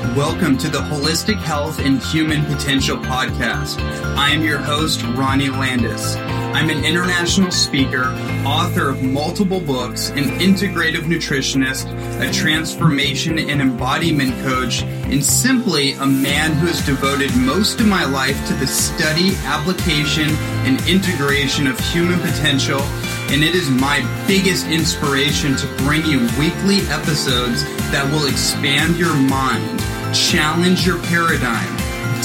Welcome to the Holistic Health and Human Potential Podcast. I am your host, Ronnie Landis. I'm an international speaker, author of multiple books, an integrative nutritionist, a transformation and embodiment coach, and simply a man who has devoted most of my life to the study, application, and integration of human potential. And it is my biggest inspiration to bring you weekly episodes that will expand your mind, challenge your paradigm,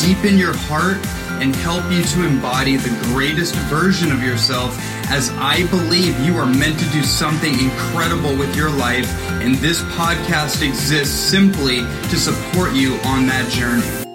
deepen your heart, and help you to embody the greatest version of yourself as I believe you are meant to do something incredible with your life, and this podcast exists simply to support you on that journey.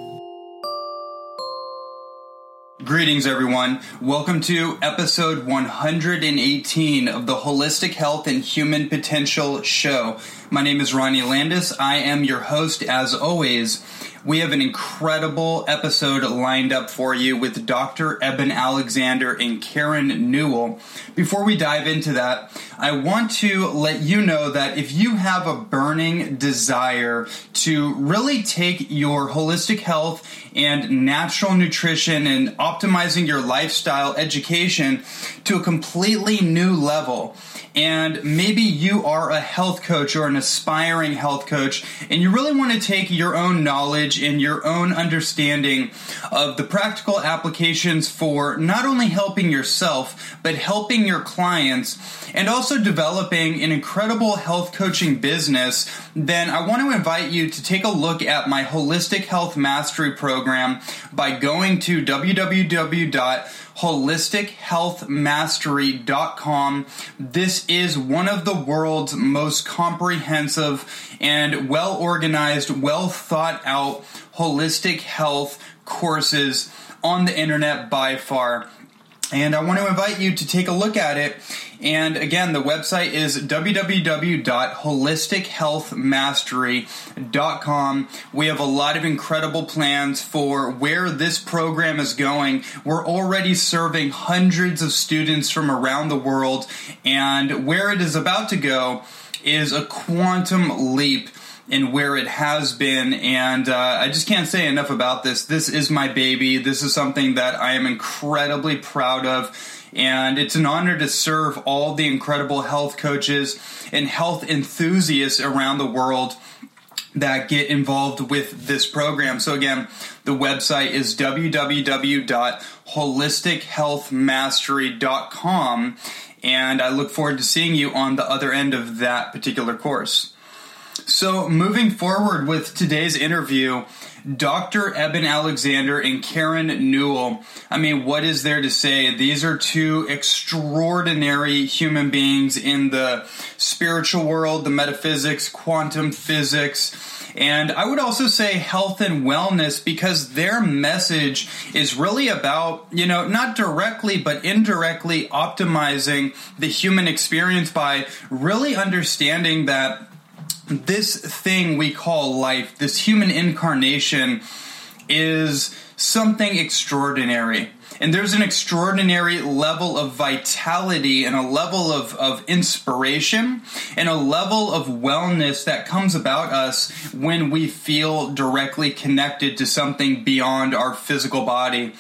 Greetings, everyone. Welcome to episode 118 of the Holistic Health and Human Potential Show. My name is Ronnie Landis. I am your host, as always. We have an incredible episode lined up for you with Dr. Eben Alexander and Karen Newell. Before we dive into that, I want to let you know that if you have a burning desire to really take your holistic health and natural nutrition and optimizing your lifestyle education to a completely new level, and maybe you are a health coach or an aspiring health coach, and you really want to take your own knowledge and your own understanding of the practical applications for not only helping yourself, but helping your clients, and also developing an incredible health coaching business, then I want to invite you to take a look at my Holistic Health Mastery program by going to www holistichealthmastery.com. This is one of the world's most comprehensive and well organized, well thought out holistic health courses on the internet by far. And I want to invite you to take a look at it. And again, the website is www.holistichealthmastery.com. We have a lot of incredible plans for where this program is going. We're already serving hundreds of students from around the world, and where it is about to go is a quantum leap and where it has been. And uh, I just can't say enough about this. This is my baby. This is something that I am incredibly proud of. And it's an honor to serve all the incredible health coaches and health enthusiasts around the world that get involved with this program. So again, the website is www.holistichealthmastery.com and I look forward to seeing you on the other end of that particular course. So, moving forward with today's interview, Dr. Eben Alexander and Karen Newell. I mean, what is there to say? These are two extraordinary human beings in the spiritual world, the metaphysics, quantum physics, and I would also say health and wellness because their message is really about, you know, not directly but indirectly optimizing the human experience by really understanding that this thing we call life, this human incarnation, is something extraordinary. And there's an extraordinary level of vitality and a level of, of inspiration and a level of wellness that comes about us when we feel directly connected to something beyond our physical body.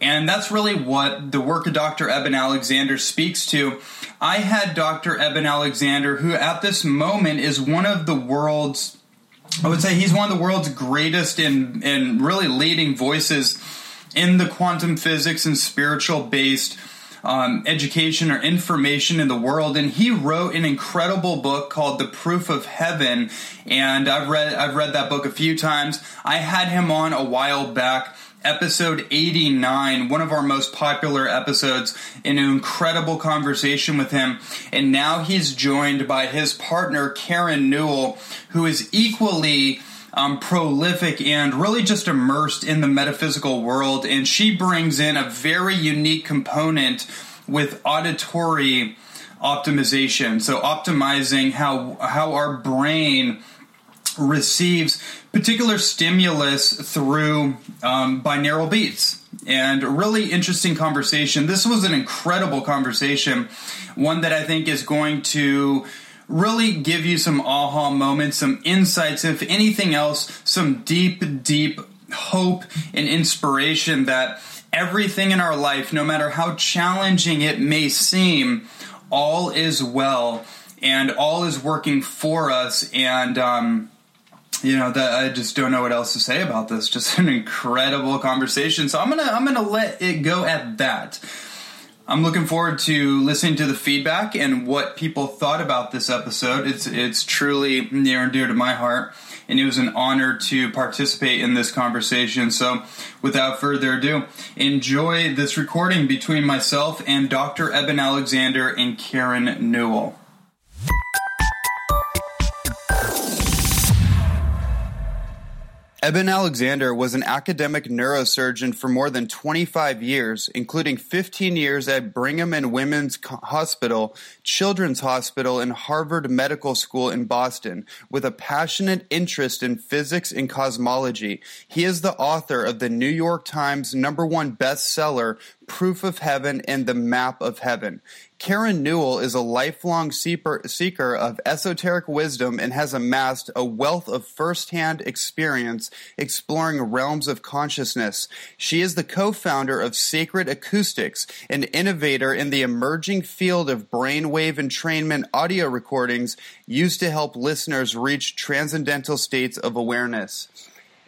And that's really what the work of Dr. Eben Alexander speaks to. I had Dr. Eben Alexander, who at this moment is one of the world's, I would say he's one of the world's greatest and, and really leading voices in the quantum physics and spiritual based um, education or information in the world. And he wrote an incredible book called The Proof of Heaven. And I've read I've read that book a few times. I had him on a while back episode 89, one of our most popular episodes, in an incredible conversation with him. And now he's joined by his partner, Karen Newell, who is equally um, prolific and really just immersed in the metaphysical world. And she brings in a very unique component with auditory optimization. So optimizing how how our brain receives particular stimulus through um, binaural beats. And really interesting conversation. This was an incredible conversation, one that I think is going to really give you some aha moments, some insights, if anything else, some deep, deep hope and inspiration that everything in our life, no matter how challenging it may seem, all is well and all is working for us. And, um, you know that I just don't know what else to say about this. Just an incredible conversation. So I'm gonna I'm gonna let it go at that. I'm looking forward to listening to the feedback and what people thought about this episode. It's it's truly near and dear to my heart, and it was an honor to participate in this conversation. So, without further ado, enjoy this recording between myself and Dr. Eben Alexander and Karen Newell. Eben Alexander was an academic neurosurgeon for more than 25 years, including 15 years at Brigham and Women's Hospital, Children's Hospital, and Harvard Medical School in Boston, with a passionate interest in physics and cosmology. He is the author of the New York Times number one bestseller, Proof of Heaven and the Map of Heaven. Karen Newell is a lifelong seeker of esoteric wisdom and has amassed a wealth of first-hand experience exploring realms of consciousness. She is the co-founder of Sacred Acoustics, an innovator in the emerging field of brainwave entrainment audio recordings used to help listeners reach transcendental states of awareness.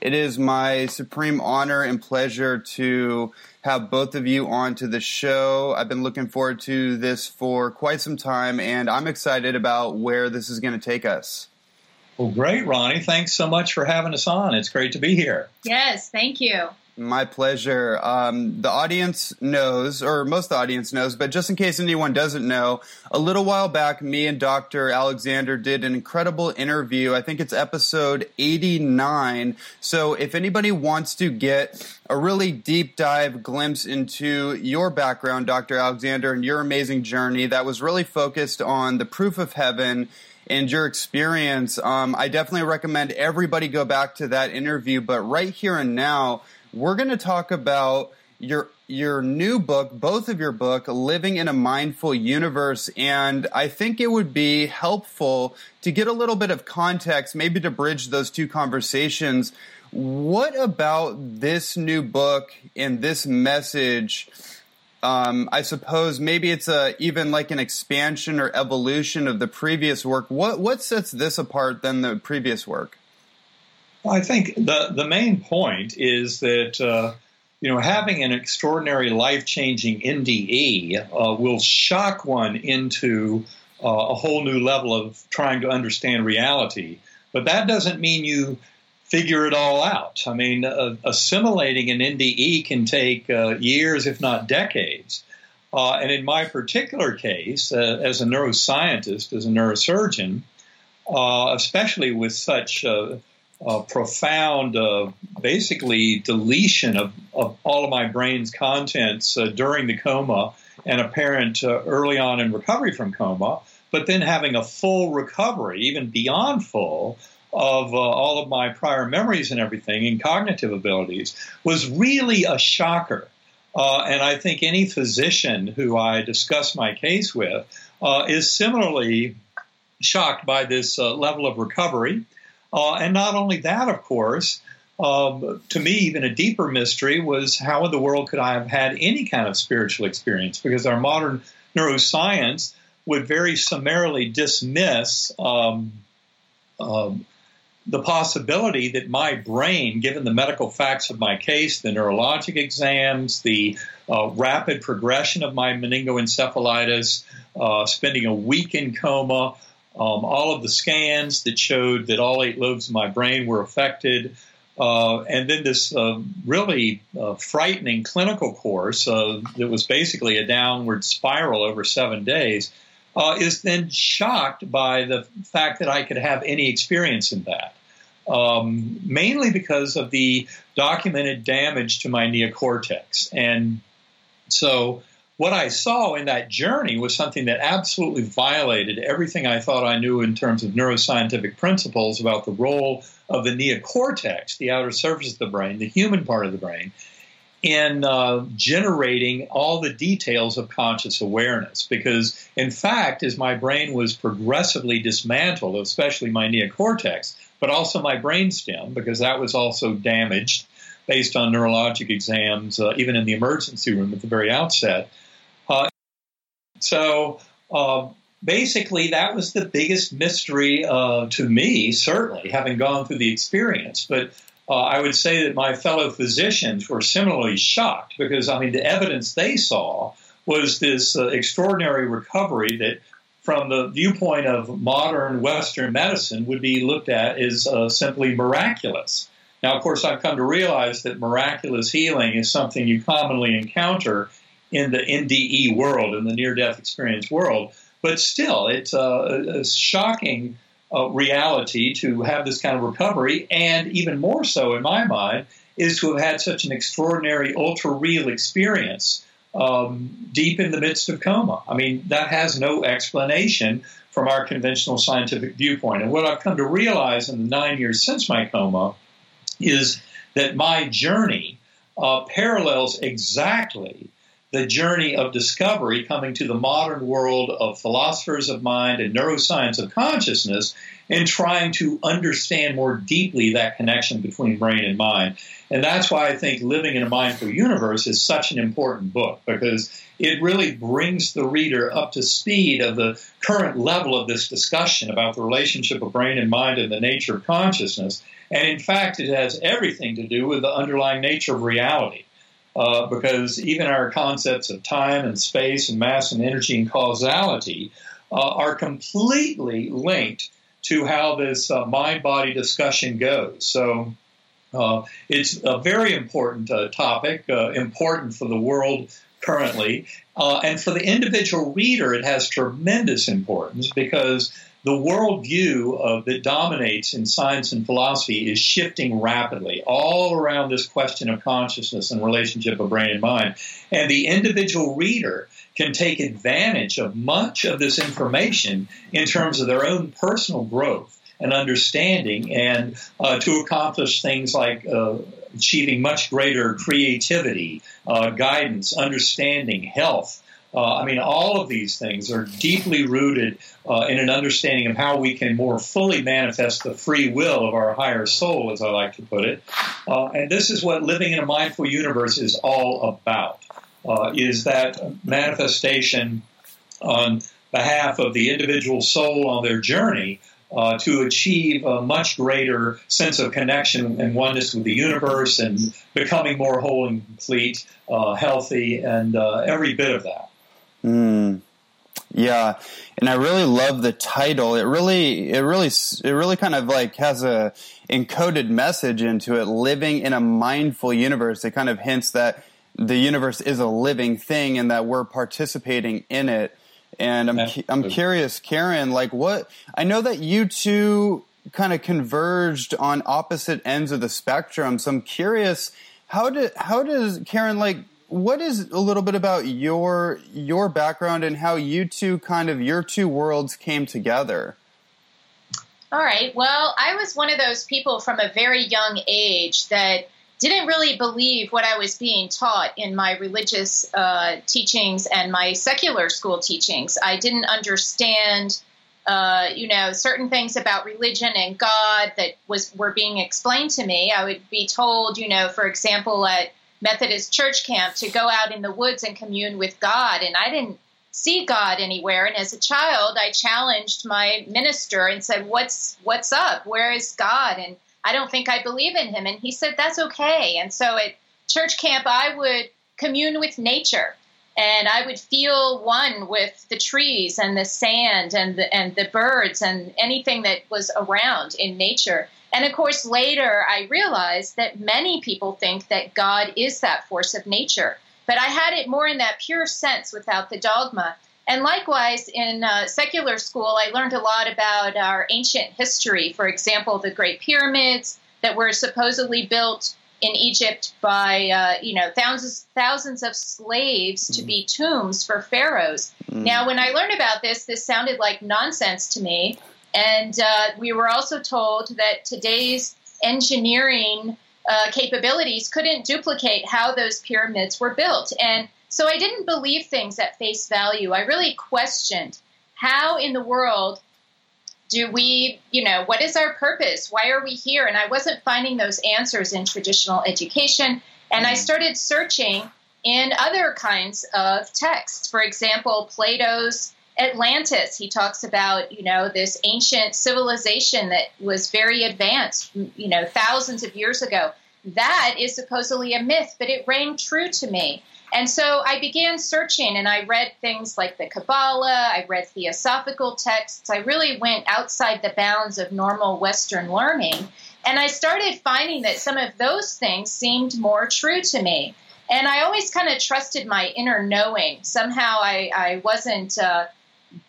It is my supreme honor and pleasure to have both of you on to the show. I've been looking forward to this for quite some time, and I'm excited about where this is going to take us. Well, great, Ronnie. Thanks so much for having us on. It's great to be here. Yes, thank you. My pleasure. Um, the audience knows, or most of the audience knows, but just in case anyone doesn't know, a little while back, me and Dr. Alexander did an incredible interview. I think it's episode 89. So if anybody wants to get a really deep dive glimpse into your background, Dr. Alexander, and your amazing journey that was really focused on the proof of heaven and your experience, um, I definitely recommend everybody go back to that interview. But right here and now, we're going to talk about your your new book, both of your book, Living in a Mindful Universe, and I think it would be helpful to get a little bit of context, maybe to bridge those two conversations. What about this new book and this message? Um, I suppose maybe it's a even like an expansion or evolution of the previous work. What what sets this apart than the previous work? I think the the main point is that uh, you know having an extraordinary life changing NDE uh, will shock one into uh, a whole new level of trying to understand reality. But that doesn't mean you figure it all out. I mean, uh, assimilating an NDE can take uh, years, if not decades. Uh, and in my particular case, as a neuroscientist, as a neurosurgeon, especially with such uh, profound, uh, basically deletion of, of all of my brain's contents uh, during the coma and apparent uh, early on in recovery from coma, but then having a full recovery, even beyond full, of uh, all of my prior memories and everything and cognitive abilities was really a shocker. Uh, and I think any physician who I discuss my case with is similarly shocked by this level of recovery uh, and not only that, of course, um, to me, even a deeper mystery was how in the world could I have had any kind of spiritual experience? Because our modern neuroscience would very summarily dismiss um, um, the possibility that my brain, given the medical facts of my case, the neurologic exams, the uh, rapid progression of my meningoencephalitis, uh, spending a week in coma, um, all of the scans that showed that all eight lobes of my brain were affected, uh, and then this uh, really uh, frightening clinical course that was basically a downward spiral over seven days uh, is then shocked by the fact that I could have any experience in that. Um, mainly because of the documented damage to my neocortex. And so, what I saw in that journey was something that absolutely violated everything I thought I knew in terms of neuroscientific principles about the role of the neocortex, the outer surface of the brain, the human part of the brain, in uh, generating all the details of conscious awareness. Because, in fact, as my brain was progressively dismantled, especially my neocortex, but also my brainstem, because that was also damaged based on neurologic exams, uh, even in the emergency room at the very outset. Uh, so, uh, basically, that was the biggest mystery uh, to me, certainly, having gone through the experience. But uh, I would say that my fellow physicians were similarly shocked because, I mean, the evidence they saw was this uh, extraordinary recovery that, from the viewpoint of modern Western medicine, would be looked at as uh, simply miraculous. Now, of course, I've come to realize that miraculous healing is something you commonly encounter in the NDE world, in the near death experience world. But still, it's a, a shocking uh, reality to have this kind of recovery, and even more so in my mind, is to have had such an extraordinary, ultra real experience um, deep in the midst of coma. I mean, that has no explanation from our conventional scientific viewpoint. And what I've come to realize in the nine years since my coma is that my journey uh, parallels exactly the journey of discovery coming to the modern world of philosophers of mind and neuroscience of consciousness and trying to understand more deeply that connection between brain and mind. And that's why I think Living in a Mindful Universe is such an important book because it really brings the reader up to speed of the current level of this discussion about the relationship of brain and mind and the nature of consciousness. And in fact, it has everything to do with the underlying nature of reality uh, because even our concepts of time and space and mass and energy and causality uh, are completely linked to how this uh, mind body discussion goes. So uh, it's a very important uh, topic, uh, important for the world currently. and for the individual reader, it has tremendous importance because the worldview of, that dominates in science and philosophy is shifting rapidly all around this question of consciousness and relationship of brain and mind. And the individual reader can take advantage of much of this information in terms of their own personal growth and understanding and uh, to accomplish things like uh, achieving much greater creativity, uh, guidance, understanding, health, uh, I mean, all of these things are deeply rooted uh, in an understanding of how we can more fully manifest the free will of our higher soul, as I like to put it. Uh, and this is what living in a mindful universe is all about: uh, is that manifestation on behalf of the individual soul on their journey. Uh, to achieve a much greater sense of connection and oneness with the universe and becoming more whole and complete, uh, healthy, and every bit of that. Mm. Yeah, and I really love the title. It really, it really, it really kind of like has a encoded message into it. Living in a mindful universe. It kind of hints that the universe is a living thing and that we're participating in it. And I'm, I'm curious, Karen, like what? I know that you two kind of converged on opposite ends of the spectrum. So I'm curious, how did, how does Karen like what is a little bit about your your background and how you two kind of your two worlds came together? All right. Well, I was one of those people from a very young age that didn't really believe what I was being taught in my religious uh, teachings and my secular school teachings. I didn't understand uh, you know, certain things about religion and God that was were being explained to me. I would be told, you know, for example, at Methodist church camp to go out in the woods and commune with God, and I didn't see God anywhere. And as a child, I challenged my minister and said, "What's what's up? Where is God?" And I don't think I believe in Him. And he said, "That's okay." And so at church camp, I would commune with nature and I would feel one with the trees and the sand and the, and the birds and anything that was around in nature. And of course, later I realized that many people think that God is that force of nature, but I had it more in that pure sense without the dogma. And likewise, in uh, secular school, I learned a lot about our ancient history. For example, the Great Pyramids that were supposedly built in Egypt by uh, you know thousands thousands of slaves to be tombs for pharaohs. Mm. Now, when I learned about this, this sounded like nonsense to me, and uh, we were also told that today's engineering uh, capabilities couldn't duplicate how those pyramids were built, and so I didn't believe things at face value. I really questioned how in the world do we, you know, what is our purpose? Why are we here? And I wasn't finding those answers in traditional education. And I mm. started searching in other kinds of texts. For example, Plato's Atlantis. He talks about, you know, this ancient civilization that was very advanced, you know, thousands of years ago. That is supposedly a myth, but it rang true to me. And so I began searching and I read things like the Kabbalah, I read theosophical texts. I really went outside the bounds of normal Western learning. And I started finding that some of those things seemed more true to me. And I always kind of trusted my inner knowing. Somehow I, I wasn't uh,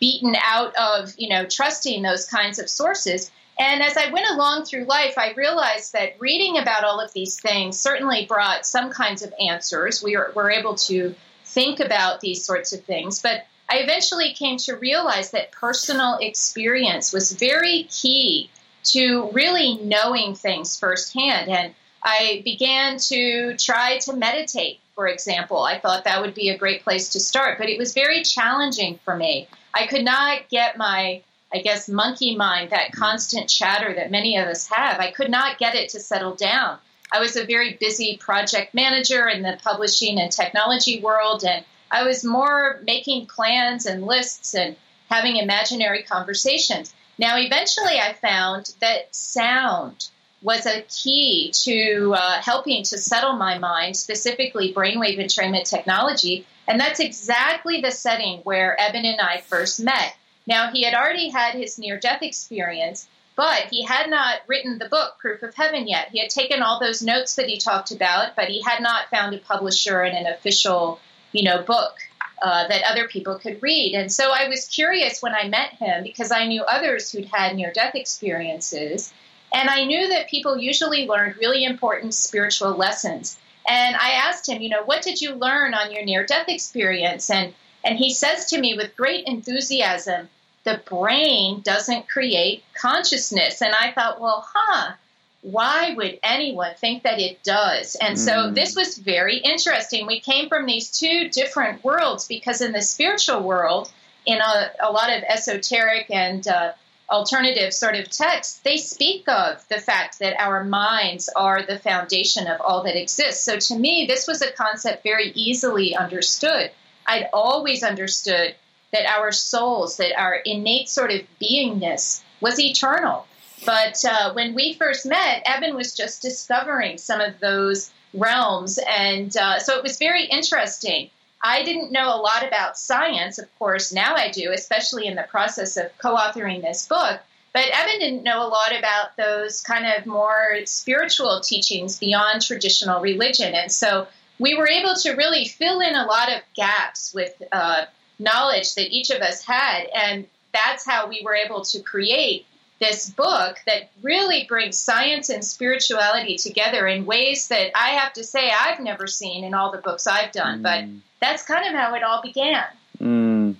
beaten out of, you know, trusting those kinds of sources. And as I went along through life, I realized that reading about all of these things certainly brought some kinds of answers. We were, were able to think about these sorts of things. But I eventually came to realize that personal experience was very key to really knowing things firsthand. And I began to try to meditate, for example. I thought that would be a great place to start, but it was very challenging for me. I could not get my I guess, monkey mind, that constant chatter that many of us have. I could not get it to settle down. I was a very busy project manager in the publishing and technology world, and I was more making plans and lists and having imaginary conversations. Now, eventually, I found that sound was a key to uh, helping to settle my mind, specifically brainwave entrainment technology. And that's exactly the setting where Eben and I first met. Now, he had already had his near death experience, but he had not written the book, Proof of Heaven, yet. He had taken all those notes that he talked about, but he had not found a publisher and an official, you know, book uh, that other people could read. And so I was curious when I met him because I knew others who'd had near death experiences. And I knew that people usually learned really important spiritual lessons. And I asked him, you know, what did you learn on your near death experience? And and he says to me with great enthusiasm, the brain doesn't create consciousness. And I thought, well, huh, why would anyone think that it does? And so mm. this was very interesting. We came from these two different worlds because in the spiritual world, in a, a lot of esoteric and uh, alternative sort of texts, they speak of the fact that our minds are the foundation of all that exists. So to me, this was a concept very easily understood. I'd always understood that our souls, that our innate sort of beingness was eternal. But uh, when we first met, Eben was just discovering some of those realms. And uh, so it was very interesting. I didn't know a lot about science, of course, now I do, especially in the process of co authoring this book. But Eben didn't know a lot about those kind of more spiritual teachings beyond traditional religion. And so we were able to really fill in a lot of gaps with uh, knowledge that each of us had. And that's how we were able to create this book that really brings science and spirituality together in ways that I have to say I've never seen in all the books I've done. Mm. But that's kind of how it all began. Mm.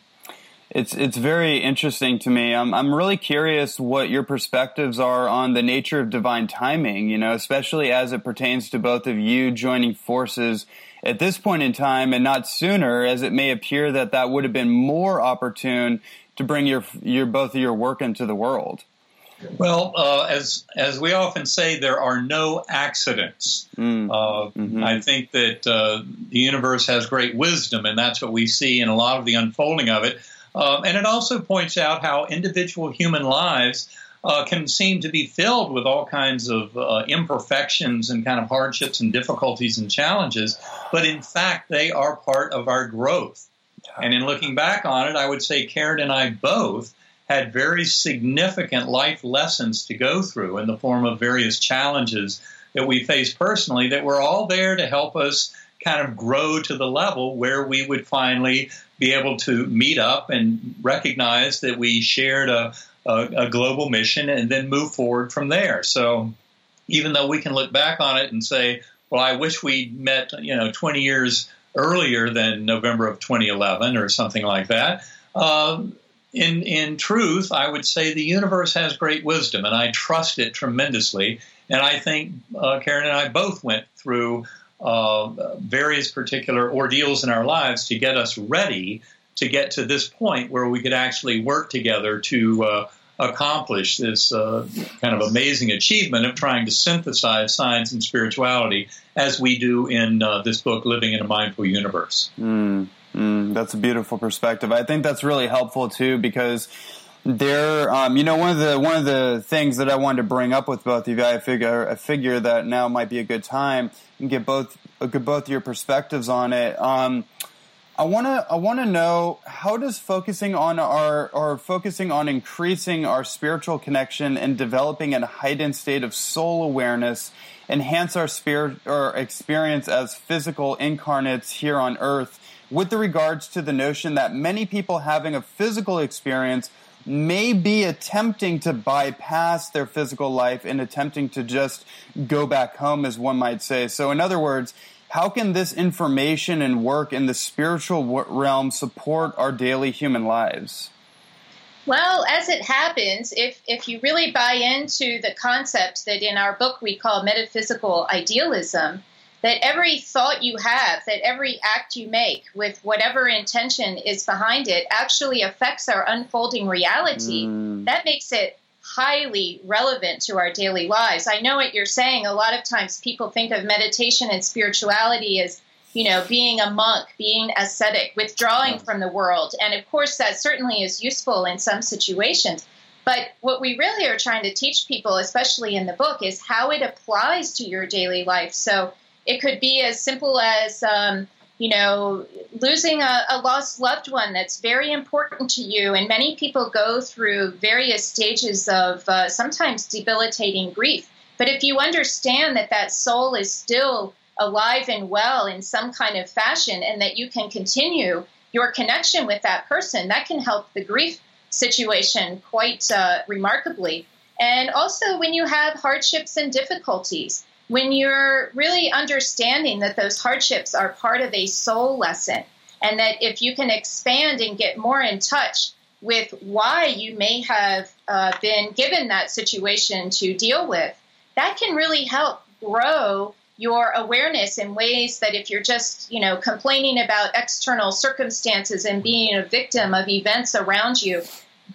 It's it's very interesting to me. I'm I'm really curious what your perspectives are on the nature of divine timing. You know, especially as it pertains to both of you joining forces at this point in time, and not sooner, as it may appear that that would have been more opportune to bring your your both of your work into the world. Well, uh, as as we often say, there are no accidents. Mm. Uh, mm-hmm. I think that uh, the universe has great wisdom, and that's what we see in a lot of the unfolding of it. Um, and it also points out how individual human lives uh, can seem to be filled with all kinds of uh, imperfections and kind of hardships and difficulties and challenges, but in fact, they are part of our growth. And in looking back on it, I would say Karen and I both had very significant life lessons to go through in the form of various challenges that we faced personally that were all there to help us kind of grow to the level where we would finally be able to meet up and recognize that we shared a, a, a global mission and then move forward from there. So even though we can look back on it and say, well, I wish we met, you know, 20 years earlier than November of 2011 or something like that. Uh, in in truth, I would say the universe has great wisdom, and I trust it tremendously. And I think uh, Karen and I both went through uh, various particular ordeals in our lives to get us ready to get to this point where we could actually work together to uh, accomplish this uh, kind of amazing achievement of trying to synthesize science and spirituality as we do in uh, this book, Living in a Mindful Universe. Mm, mm, that's a beautiful perspective. I think that's really helpful too because there, um, you know, one of the one of the things that I wanted to bring up with both of you, I figure I figure that now might be a good time and get both get both your perspectives on it. Um, I want to I want to know how does focusing on our or focusing on increasing our spiritual connection and developing a heightened state of soul awareness enhance our spirit or experience as physical incarnates here on earth with the regards to the notion that many people having a physical experience may be attempting to bypass their physical life and attempting to just go back home as one might say so in other words how can this information and work in the spiritual realm support our daily human lives? Well, as it happens, if, if you really buy into the concept that in our book we call metaphysical idealism, that every thought you have, that every act you make with whatever intention is behind it actually affects our unfolding reality, mm. that makes it highly relevant to our daily lives. I know what you're saying. A lot of times people think of meditation and spirituality as, you know, being a monk, being ascetic, withdrawing from the world. And of course, that certainly is useful in some situations. But what we really are trying to teach people, especially in the book, is how it applies to your daily life. So it could be as simple as, um, you know, losing a, a, lost loved one that's very important to you. And many people go through various stages of uh, sometimes debilitating grief. But if you understand that that soul is still alive and well in some kind of fashion and that you can continue your connection with that person, that can help the grief situation quite uh, remarkably. And also, when you have hardships and difficulties, when you're really understanding that those hardships are part of a soul lesson, and that if you can expand and get more in touch with why you may have uh, been given that situation to deal with, that can really help grow your awareness in ways that if you're just you know complaining about external circumstances and being a victim of events around you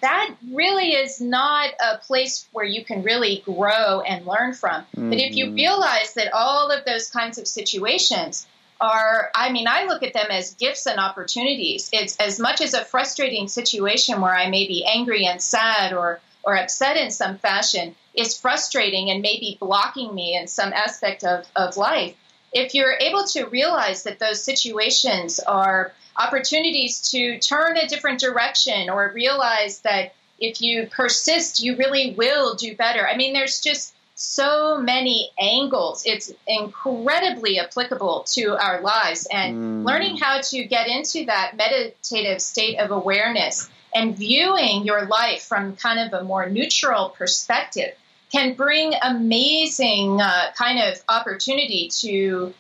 that really is not a place where you can really grow and learn from. Mm-hmm. But if you mm-hmm. realize that all of those kinds of situations are, I mean, I look at them as gifts and opportunities. It's as much as a frustrating situation where I may be angry and sad or, or upset in some fashion is frustrating and maybe blocking me in some aspect of, of life. If you're able to realize that those situations are opportunities to turn a different direction or realize that if you persist, you really will do better. I mean, there's just so many angles. It's incredibly applicable to our lives. And mm. learning how to get into that meditative state of awareness and viewing your life from kind of a more neutral perspective can bring amazing uh, kind of opportunity to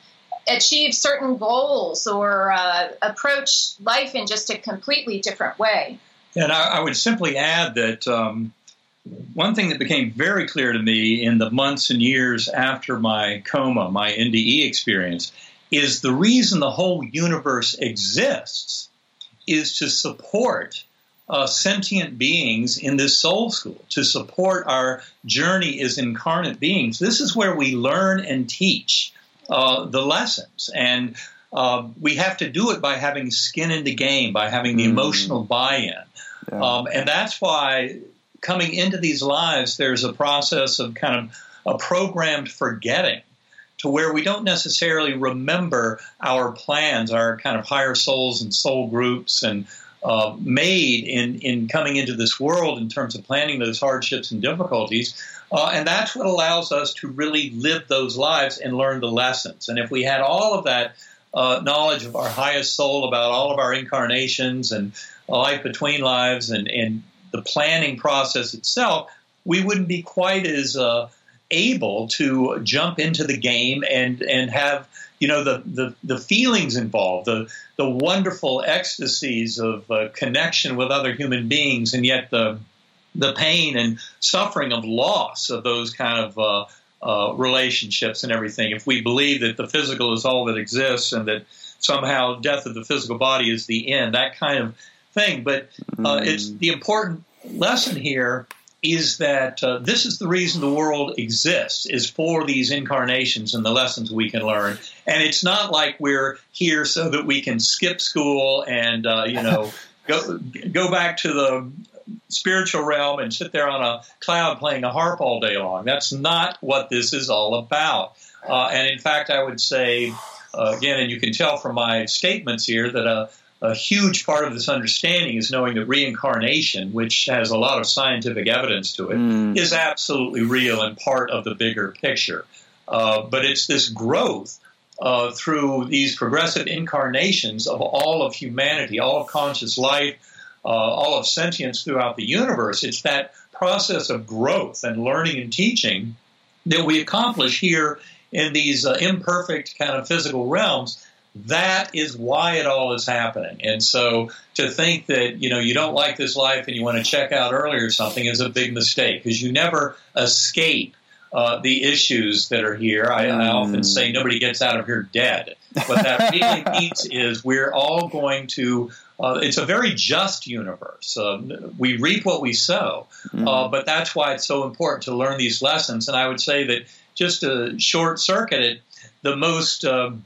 achieve certain goals or uh, approach life in just a completely different way. And I, I would simply add that um, one thing that became very clear to me in the months and years after my coma, my NDE experience, is the reason the whole universe exists is to support uh, sentient beings in this soul school, to support our journey as incarnate beings. This is where we learn and teach uh, the lessons. And uh, we have to do it by having skin in the game, by having the mm. emotional buy in. Yeah. Um, and that's why coming into these lives, there's a process of kind of a programmed forgetting to where we don't necessarily remember our plans, our kind of higher souls and soul groups and uh, made in, in coming into this world in terms of planning those hardships and difficulties. Uh, and that's what allows us to really live those lives and learn the lessons. And if we had all of that uh, knowledge of our highest soul about all of our incarnations and life between lives and, and the planning process itself, we wouldn't be quite as uh, able to jump into the game and and have you know the the, the feelings involved, the the wonderful ecstasies of uh, connection with other human beings, and yet the the pain and suffering of loss of those kind of uh, uh, relationships and everything. If we believe that the physical is all that exists and that somehow death of the physical body is the end, that kind of thing. But uh, mm. it's the important lesson here is that uh, this is the reason the world exists is for these incarnations and the lessons we can learn and it's not like we're here so that we can skip school and uh, you know go go back to the spiritual realm and sit there on a cloud playing a harp all day long that's not what this is all about uh, and in fact i would say uh, again and you can tell from my statements here that uh, a huge part of this understanding is knowing that reincarnation, which has a lot of scientific evidence to it, mm. is absolutely real and part of the bigger picture. Uh, but it's this growth uh, through these progressive incarnations of all of humanity, all of conscious life, all of sentience throughout the universe. It's that process of growth and learning and teaching that we accomplish here in these uh, imperfect kind of physical realms that is why it all is happening. And so to think that, you know, you don't like this life and you want to check out early or something is a big mistake because you never escape uh, the issues that are here. I, I, often say nobody gets out of here dead. What that really means is we're all going to. Uh, it's a very just universe. Uh, we reap what we sow, mm. but that's why it's so important to learn these lessons. And I would say that just to short circuit it, the most um,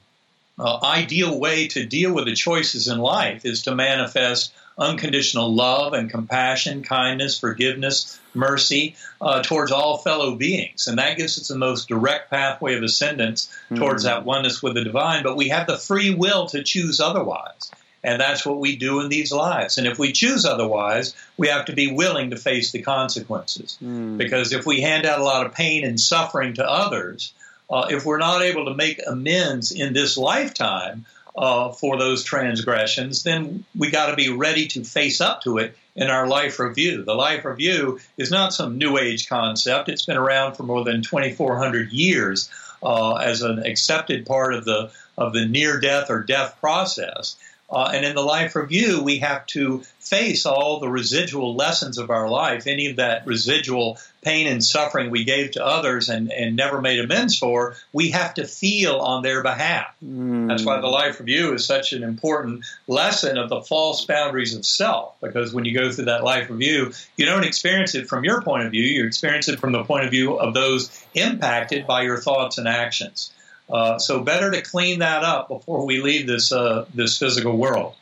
uh, ideal way to deal with the choices in life is to manifest unconditional love and compassion, kindness, forgiveness, mercy uh, towards all fellow beings. And that gives us the most direct pathway of ascendance towards mm-hmm. that oneness with the divine. But we have the free will to choose otherwise. And that's what we do in these lives. And if we choose otherwise, we have to be willing to face the consequences. Mm. Because if we hand out a lot of pain and suffering to others, uh, if we're not able to make amends in this lifetime uh, for those transgressions, then we got to be ready to face up to it in our life review. The life review is not some new age concept. It's been around for more than 2,400 years uh, as an accepted part of the of the near death or death process. Uh, and in the life review, we have to face all the residual lessons of our life, any of that residual pain and suffering we gave to others and, and never made amends for, we have to feel on their behalf. Mm. That's why the life review is such an important lesson of the false boundaries of self, because when you go through that life review, you don't experience it from your point of view, you experience it from the point of view of those impacted by your thoughts and actions. Uh, so better to clean that up before we leave this uh, this physical world.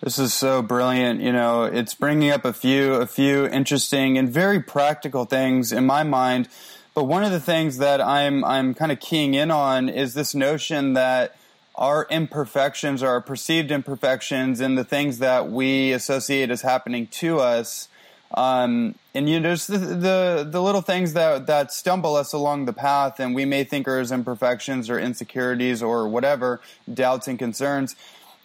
This is so brilliant. You know, it's bringing up a few a few interesting and very practical things in my mind. But one of the things that I'm I'm kind of keying in on is this notion that our imperfections, our perceived imperfections, and the things that we associate as happening to us um, and you know, there's the, the, the little things that that stumble us along the path, and we may think are as imperfections or insecurities or whatever doubts and concerns.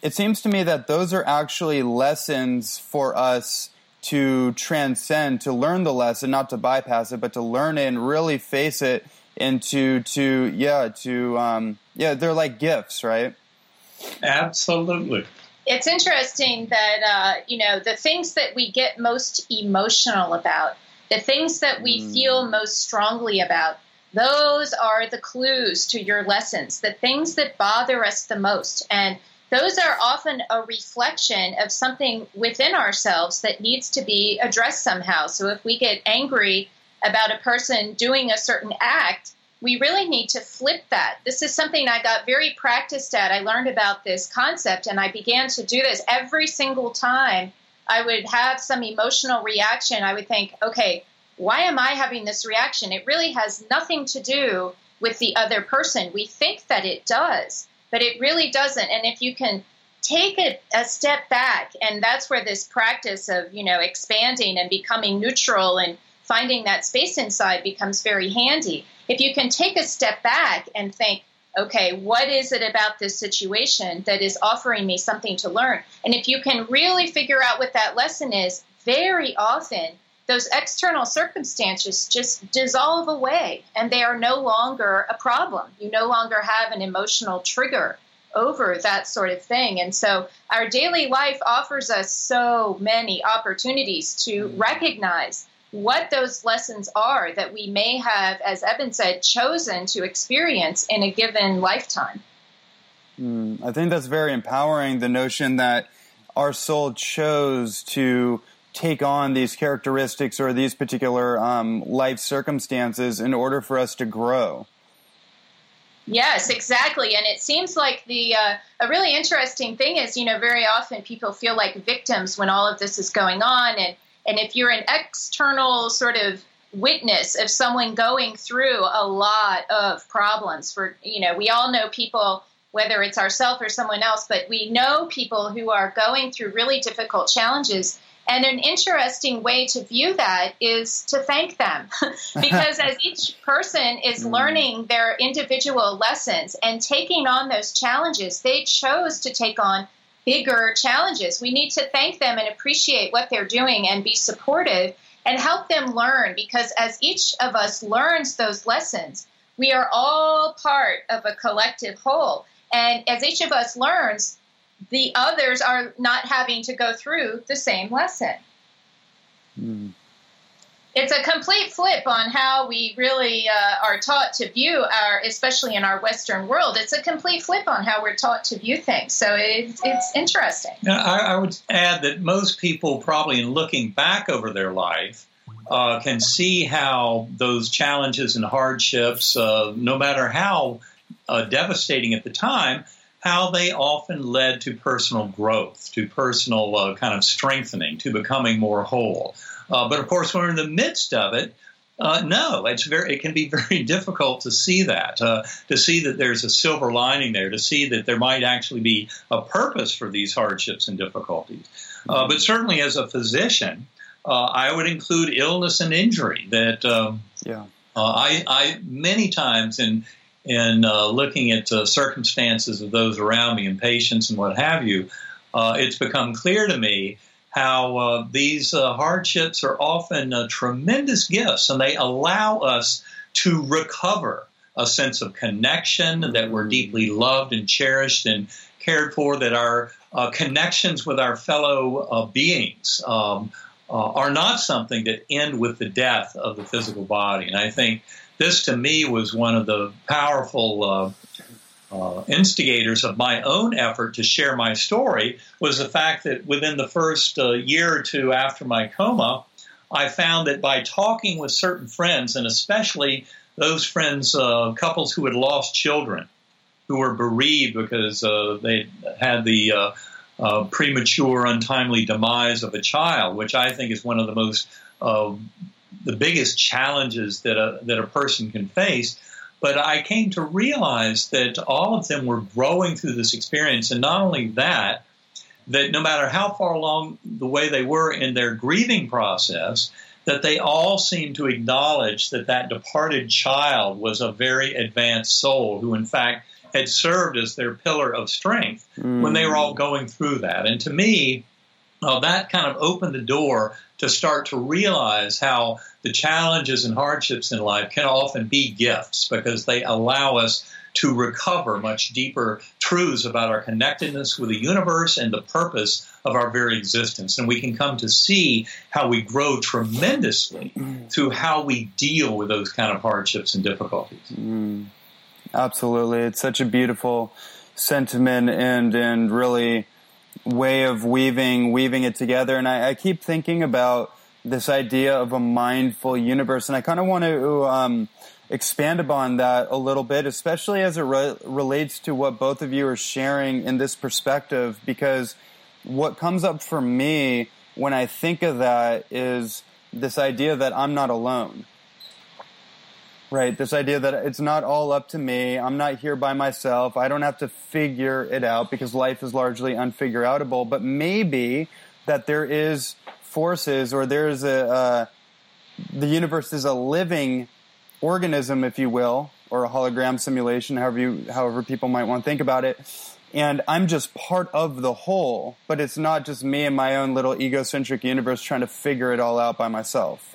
It seems to me that those are actually lessons for us to transcend, to learn the lesson, not to bypass it, but to learn it and really face it into to yeah to um, yeah they're like gifts, right? Absolutely. It's interesting that uh, you know the things that we get most emotional about, the things that we mm. feel most strongly about, those are the clues to your lessons. The things that bother us the most, and those are often a reflection of something within ourselves that needs to be addressed somehow. So if we get angry about a person doing a certain act, we really need to flip that. This is something I got very practiced at. I learned about this concept and I began to do this every single time I would have some emotional reaction. I would think, okay, why am I having this reaction? It really has nothing to do with the other person. We think that it does, but it really doesn't. And if you can take it a step back, and that's where this practice of, you know, expanding and becoming neutral and finding that space inside becomes very handy if you can take a step back and think, okay, what is it about this situation that is offering me something to learn? And if you can really figure out what that lesson is, very often those external circumstances just dissolve away and they are no longer a problem. You no longer have an emotional trigger over that sort of thing. And so our daily life offers us so many opportunities to mm. recognize what those lessons are that we may have, as Eben said, chosen to experience in a given lifetime. Mm, I think that's very empowering the notion that our soul chose to take on these characteristics or these particular um, life circumstances in order for us to grow. Yes, exactly. And it seems like the uh, a really interesting thing is, you know, very often people feel like victims when all of this is going on, and and if you're an external sort of witness of someone going through a lot of problems, for, you know, we all know people, whether it's ourselves or someone else, but we know people who are going through really difficult challenges. And an interesting way to view that is to thank them. because as each person is mm. learning their individual lessons and taking on those challenges, they chose to take on bigger challenges. We need to thank them and appreciate what they're doing and be supportive and help them learn because as each of us learns those lessons, we are all part of a collective whole. And as each of us learns, the others are not having to go through the same lesson. Mm it's a complete flip on how we really uh, are taught to view our, especially in our Western world. It's a complete flip on how we're taught to view things. So it's, it's interesting. I, I, would add that most people, probably in looking back over their life, uh, can see how those challenges and hardships, uh, no matter how uh, devastating at the time, how they often led to personal growth, to personal uh, kind of strengthening, to becoming more whole. Uh, but of course, when we're in the midst of it, uh, no, it's very. It can be very difficult to see that, uh, to see that there's a silver lining there, to see that there might actually be a purpose for these hardships and difficulties. Uh, but certainly, as a physician, uh, I would include illness and injury. That um, yeah, uh, I, I many times in in looking at the circumstances of those around me and patients and what have you, it's become clear to me how uh, these uh, hardships are often uh, tremendous gifts and they allow us to recover a sense of connection that we're deeply loved and cherished and cared for, that our uh, connections with our fellow uh, beings um, uh, are not something that end with the death of the physical body. And I think this to me was one of the powerful uh, instigators of my own effort to share my story was the fact that within the first uh, year or two after my coma, I found that by talking with certain friends, and especially those friends, uh, couples who had lost children, who were bereaved because uh, they had the uh, uh, premature, untimely demise of a child, which I think is one of the most the biggest challenges that a, that a person can face but I came to realize that all of them were growing through this experience. And not only that, that no matter how far along the way they were in their grieving process, that they all seemed to acknowledge that that departed child was a very advanced soul who, in fact, had served as their pillar of strength mm. when they were all going through that. And to me, uh, that kind of opened the door to start to realize how the challenges and hardships in life can often be gifts because they allow us to recover much deeper truths about our connectedness with the universe and the purpose of our very existence. And we can come to see how we grow tremendously through how we deal with those kind of hardships and difficulties. Mm. Absolutely. It's such a beautiful sentiment and, and really way of weaving, weaving it together. And I, I keep thinking about this idea of a mindful universe. And I kind of want to, um, expand upon that a little bit, especially as it re- relates to what both of you are sharing in this perspective, because what comes up for me when I think of that is this idea that I'm not alone. Right, this idea that it's not all up to me. I'm not here by myself. I don't have to figure it out because life is largely unfigure outable. But maybe that there is forces or there's a, uh, the universe is a living organism, if you will, or a hologram simulation, however you, however people might want to think about it. And I'm just part of the whole, but it's not just me and my own little egocentric universe trying to figure it all out by myself.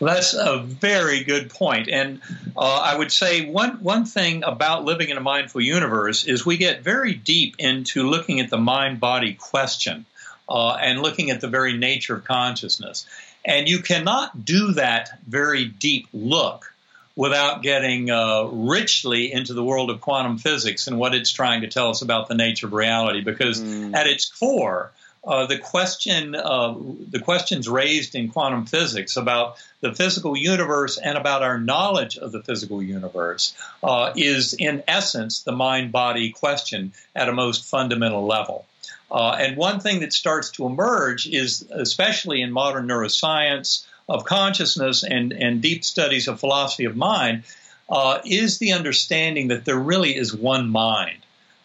That's a very good. And uh, I would say one, one thing about living in a mindful universe is we get very deep into looking at the mind body question uh, and looking at the very nature of consciousness. And you cannot do that very deep look without getting uh, richly into the world of quantum physics and what it's trying to tell us about the nature of reality. Because mm. at its core, uh, the question, uh, the questions raised in quantum physics about the physical universe and about our knowledge of the physical universe uh, is, in essence, the mind-body question at a most fundamental level. Uh, and one thing that starts to emerge is, especially in modern neuroscience of consciousness and, and deep studies of philosophy of mind, uh, is the understanding that there really is one mind.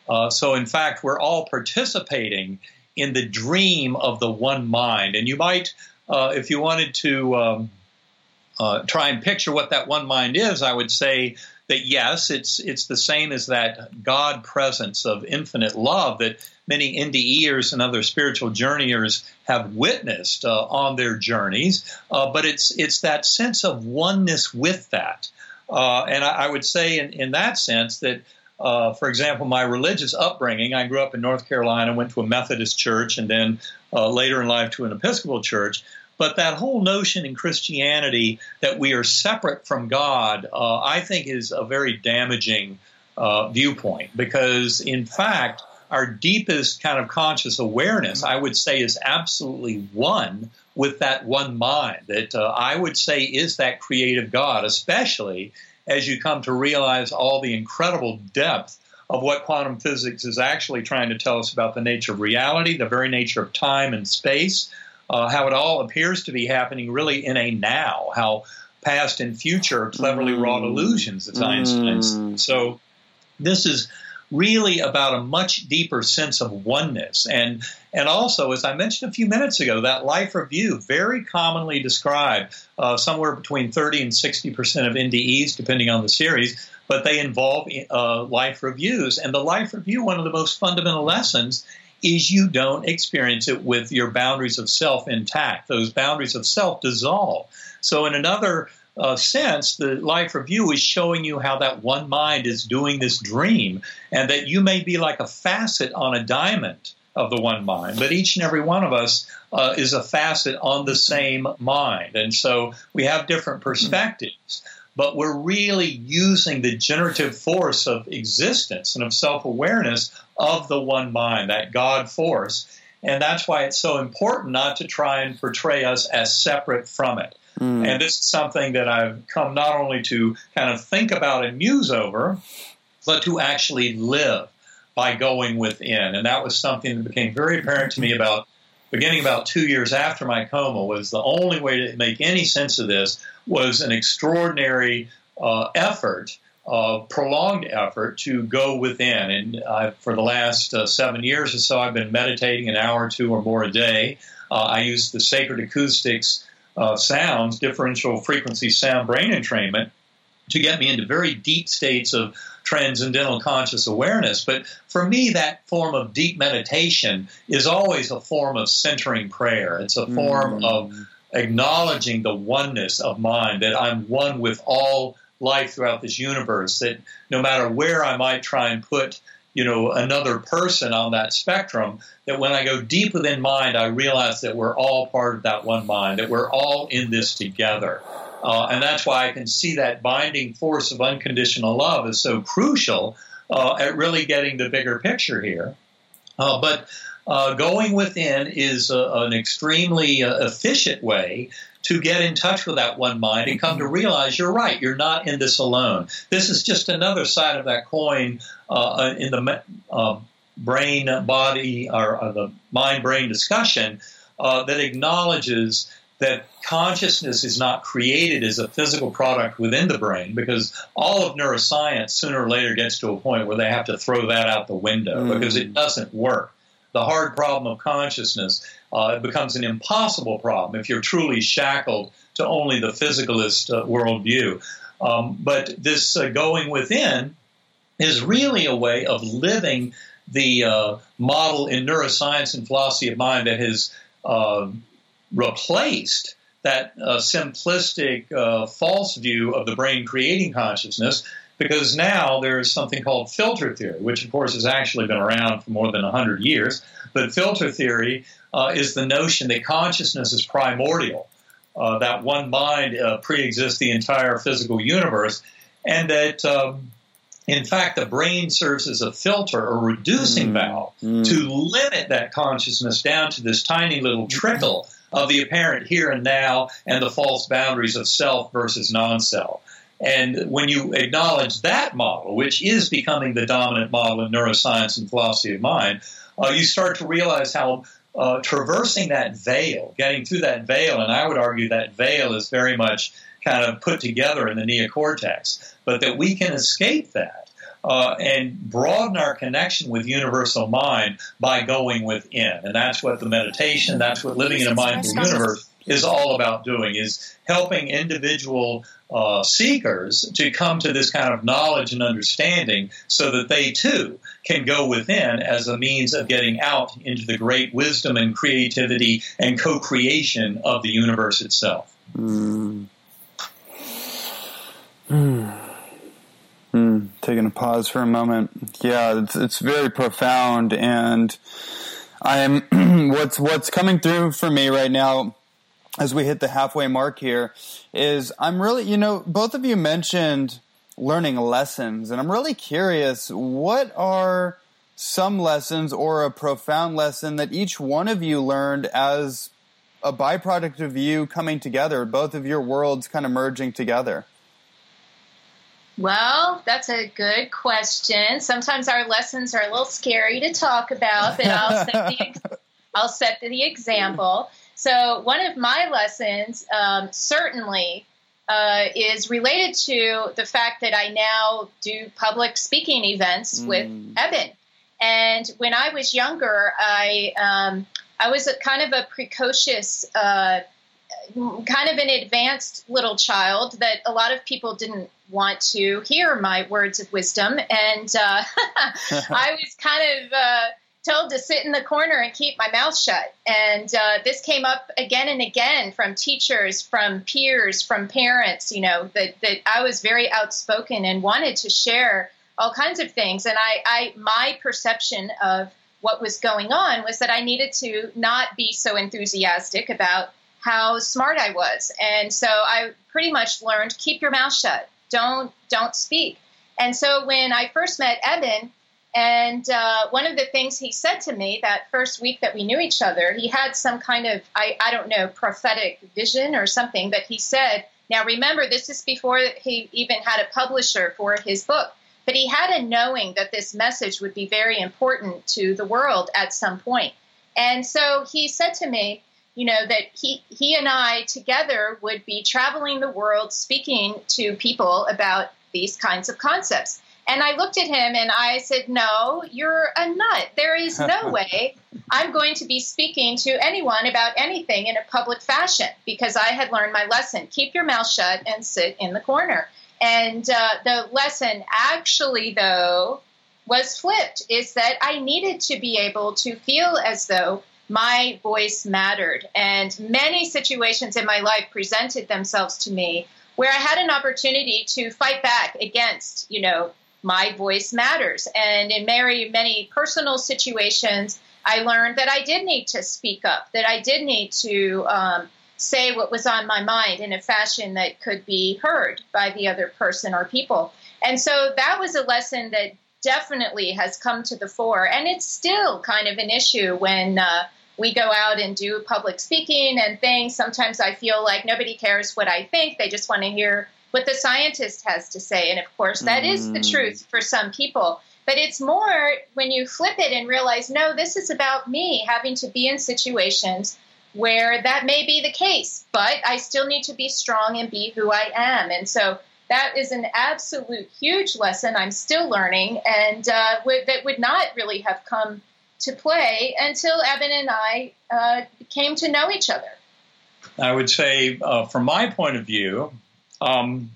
Uh, so, in fact, we're all participating in the dream of the one mind. And you might, uh, if you wanted to um, uh, try and picture what that one mind is, I would say that yes, it's it's the same as that God presence of infinite love that many NDEers and other spiritual journeyers have witnessed uh, on their journeys. Uh, but it's it's that sense of oneness with that, uh, and I, I, would say in, in that sense that. Uh, for example, my religious upbringing, I grew up in North Carolina, went to a Methodist church, and then uh, later in life to an Episcopal church. But that whole notion in Christianity that we are separate from God, uh, I think, is a very damaging uh, viewpoint. Because, in fact, our deepest kind of conscious awareness, I would say, is absolutely one with that one mind that uh, I would say is that creative God, especially as you come to realize all the incredible depth of what quantum physics is actually trying to tell us about the nature of reality, the very nature of time and space, uh, how it all appears to be happening really in a now, how past and future are cleverly mm. wrought illusions, as Einstein's. Mm. So this is really about a much deeper sense of oneness. And, and also, as I mentioned a few minutes ago, that life review, very commonly described, uh, somewhere between 30 and 60% of NDEs, depending on the series, but they involve uh, life reviews. And the life review, one of the most fundamental lessons is you don't experience it with your boundaries of self intact. Those boundaries of self dissolve. So, in another uh, sense, the life review is showing you how that one mind is doing this dream, and that you may be like a facet on a diamond of the one mind, but each and every one of us uh, is a facet on the same mind. And so we have different perspectives, but we're really using the generative force of existence and of self awareness of the one mind, that God force. And that's why it's so important not to try and portray us as separate from it. Mm. And this is something that I've come not only to kind of think about and muse over, but to actually live by going within. And that was something that became very apparent to me about beginning about two years after my coma was the only way to make any sense of this was an extraordinary uh, effort uh, prolonged effort to go within. And uh, for the last uh, seven years or so, I've been meditating an hour or two or more a day. Uh, I use the sacred acoustics uh, sounds, differential frequency sound brain entrainment, to get me into very deep states of transcendental conscious awareness. But for me, that form of deep meditation is always a form of centering prayer. It's a form mm. of acknowledging the oneness of mind, that I'm one with all life throughout this universe. That no matter where I might try and put, you know, another person on that spectrum, that when I go deep within mind, I realize that we're all part of that one mind, that we're all in this together. Uh, and that's why I can see that binding force of unconditional love is so crucial uh, at really getting the bigger picture here. Uh, but uh, going within is a, an extremely uh, efficient way to get in touch with that one mind and come to realize you're right, you're not in this alone. This is just another side of that coin uh, in the brain body or uh, the mind brain discussion that acknowledges that consciousness is not created as a physical product within the brain because all of neuroscience sooner or later gets to a point where they have to throw that out the window mm. because it doesn't work the hard problem of consciousness uh, it becomes an impossible problem if you're truly shackled to only the physicalist uh, worldview. Um, but this uh, going within is really a way of living the uh, model in neuroscience and philosophy of mind that has uh, replaced that uh, simplistic false view of the brain creating consciousness because now there's something called filter theory, which of course has actually been around for more than 100 years. But filter theory uh, is the notion that consciousness is primordial, uh, that one mind uh, pre-exists the entire physical universe, and that um, in fact the brain serves as a filter or reducing mm. valve mm. to limit that consciousness down to this tiny little trickle of the apparent here and now and the false boundaries of self versus non-self. And when you acknowledge that model, which is becoming the dominant model in neuroscience and philosophy of mind, uh, you start to realize how uh, traversing that veil, getting through that veil, and I would argue that veil is very much kind of put together in the neocortex, but that we can escape that uh, and broaden our connection with universal mind by going within. And that's what the meditation, that's what living in a mindful universe is all about doing, is helping individual uh, seekers to come to this kind of knowledge and understanding so that they too can go within as a means of getting out into the great wisdom and creativity and co creation of the universe itself. Mm. Mm. Taking a pause for a moment. Yeah, it's, it's very profound, and I am what's what's coming through for me right now as we hit the halfway mark here is I'm really, you know, both of you mentioned learning lessons, and I'm really curious what are some lessons or a profound lesson that each one of you learned as a byproduct of you coming together, both of your worlds kind of merging together? Well, that's a good question. Sometimes our lessons are a little scary to talk about, but I'll set the, I'll set the example. So, one of my lessons um, certainly uh, is related to the fact that I now do public speaking events mm. with Eben. And when I was younger, I um, I was a kind of a precocious, uh, kind of an advanced little child that a lot of people didn't want to hear my words of wisdom, and uh, I was kind of uh, told to sit in the corner and keep my mouth shut. And uh, this came up again and again from teachers, from peers, from parents, you know, that, that I was very outspoken and wanted to share all kinds of things. And I, I, my perception of what was going on was that I needed to not be so enthusiastic about how smart I was. And so I pretty much learned keep your mouth shut. Don't don't speak. And so when I first met Eben, and uh, one of the things he said to me that first week that we knew each other, he had some kind of, I, I don't know, prophetic vision or something but he said. Now, remember, this is before he even had a publisher for his book, but he had a knowing that this message would be very important to the world at some point. And so he said to me, you know, that he, he and I together would be traveling the world speaking to people about these kinds of concepts. And I looked at him and I said, No, you're a nut. There is no way I'm going to be speaking to anyone about anything in a public fashion because I had learned my lesson. Keep your mouth shut and sit in the corner. And uh, the lesson actually, though, was flipped is that I needed to be able to feel as though my voice mattered. And many situations in my life presented themselves to me where I had an opportunity to fight back against, you know, my voice matters. And in very many personal situations, I learned that I did need to speak up, that I did need to um, say what was on my mind in a fashion that could be heard by the other person or people. And so that was a lesson that definitely has come to the fore. And it's still kind of an issue when uh, we go out and do public speaking and things. Sometimes I feel like nobody cares what I think, they just want to hear what the scientist has to say. And of course, that mm. is the mm. truth for some people. But it's more when you flip it and realize, no, this is about me having to be in situations where that may be the case, but I still need to be strong and be who I am. And so that is an absolute huge lesson I'm still learning, and uh, w- that would not really have come to play until Eben and I uh, came to know each other. I would say, uh, from my point of view, um,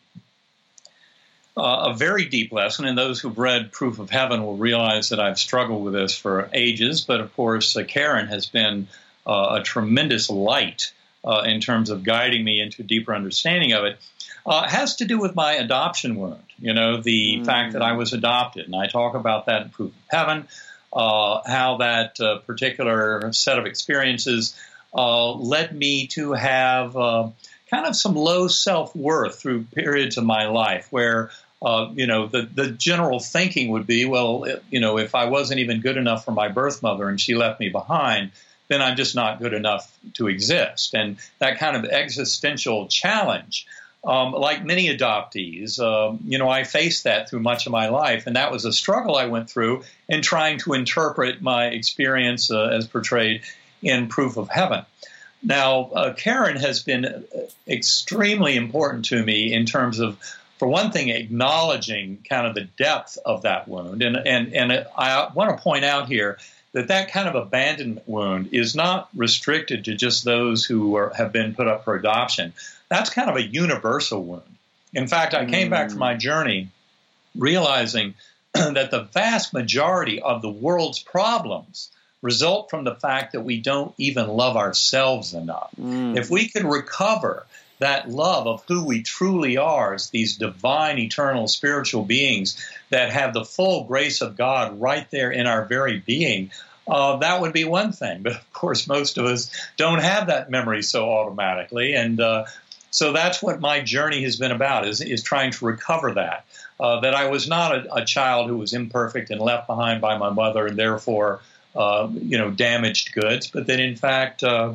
uh, a very deep lesson, and those who've read Proof of Heaven will realize that I've struggled with this for ages. But of course, uh, Karen has been uh, a tremendous light uh, in terms of guiding me into a deeper understanding of it. Uh, has to do with my adoption wound. You know, the mm. fact that I was adopted, and I talk about that in Proof of Heaven. Uh, how that uh, particular set of experiences uh, led me to have uh, kind of some low self worth through periods of my life where. you know, the, the general thinking would be, well, you know, if I wasn't even good enough for my birth mother and she left me behind, then I'm just not good enough to exist. And that kind of existential challenge, um, like many adoptees, um, you know, I faced that through much of my life, and that was a struggle I went through in trying to interpret my experience uh, as portrayed in Proof of Heaven. Now, uh, Karen has been extremely important to me in terms of, for one thing, acknowledging kind of the depth of that wound. And, and, and I want to point out here that that kind of abandonment wound is not restricted to just those who are, have been put up for adoption. That's kind of a universal wound. In fact, I came mm. back from my journey realizing that the vast majority of the world's problems result from the fact that we don't even love ourselves enough. Mm. If we could recover that love of who we truly are as these divine, eternal, spiritual beings that have the full grace of God right there in our very being, uh, that would be one thing. But of course, most of us don't have that memory so automatically. And uh, so that's what my journey has been about is, is trying to recover that. Uh, that I was not a, a, child who was imperfect and left behind by my mother and therefore, uh, you know, damaged goods, but that in fact, uh,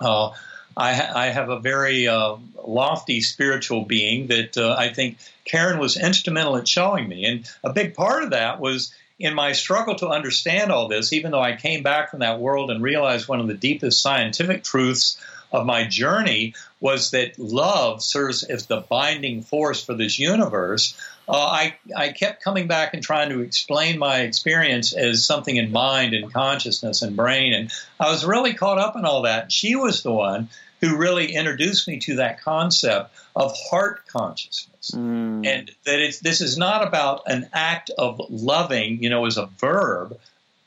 uh, I, I, have a very uh, lofty spiritual being that uh, I think Karen was instrumental in showing me. And a big part of that was in my struggle to understand all this, even though I came back from that world and realized one of the deepest scientific truths of my journey was that love serves as the binding force for this universe. Uh, I, I kept coming back and trying to explain my experience as something in mind and consciousness and brain. And I was really caught up in all that. She was the one who really introduced me to that concept of heart consciousness. Mm. And that it's, this is not about an act of loving, you know, as a verb,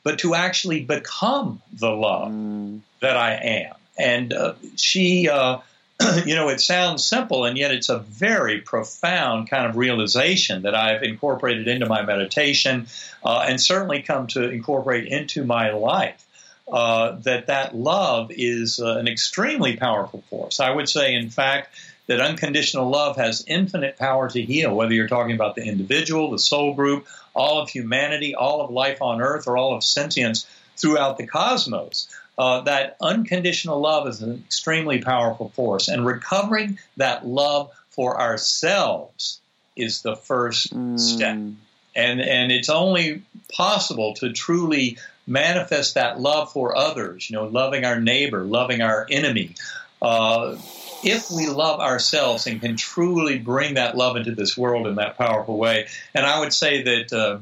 but to actually become the love mm. that I am. And uh, she, uh, you know, it sounds simple, and yet it's a very profound kind of realization that I've incorporated into my meditation uh, and certainly come to incorporate into my life. Uh, that that love is uh, an extremely powerful force. I would say, in fact, that unconditional love has infinite power to heal, whether you're talking about the individual, the soul group, all of humanity, all of life on earth, or all of sentience throughout the cosmos. Uh, that unconditional love is an extremely powerful force, and recovering that love for ourselves is the first mm. step. And and it's only possible to truly manifest that love for others, you know, loving our neighbor, loving our enemy. Uh, if we love ourselves and can truly bring that love into this world in that powerful way. And I would say that uh,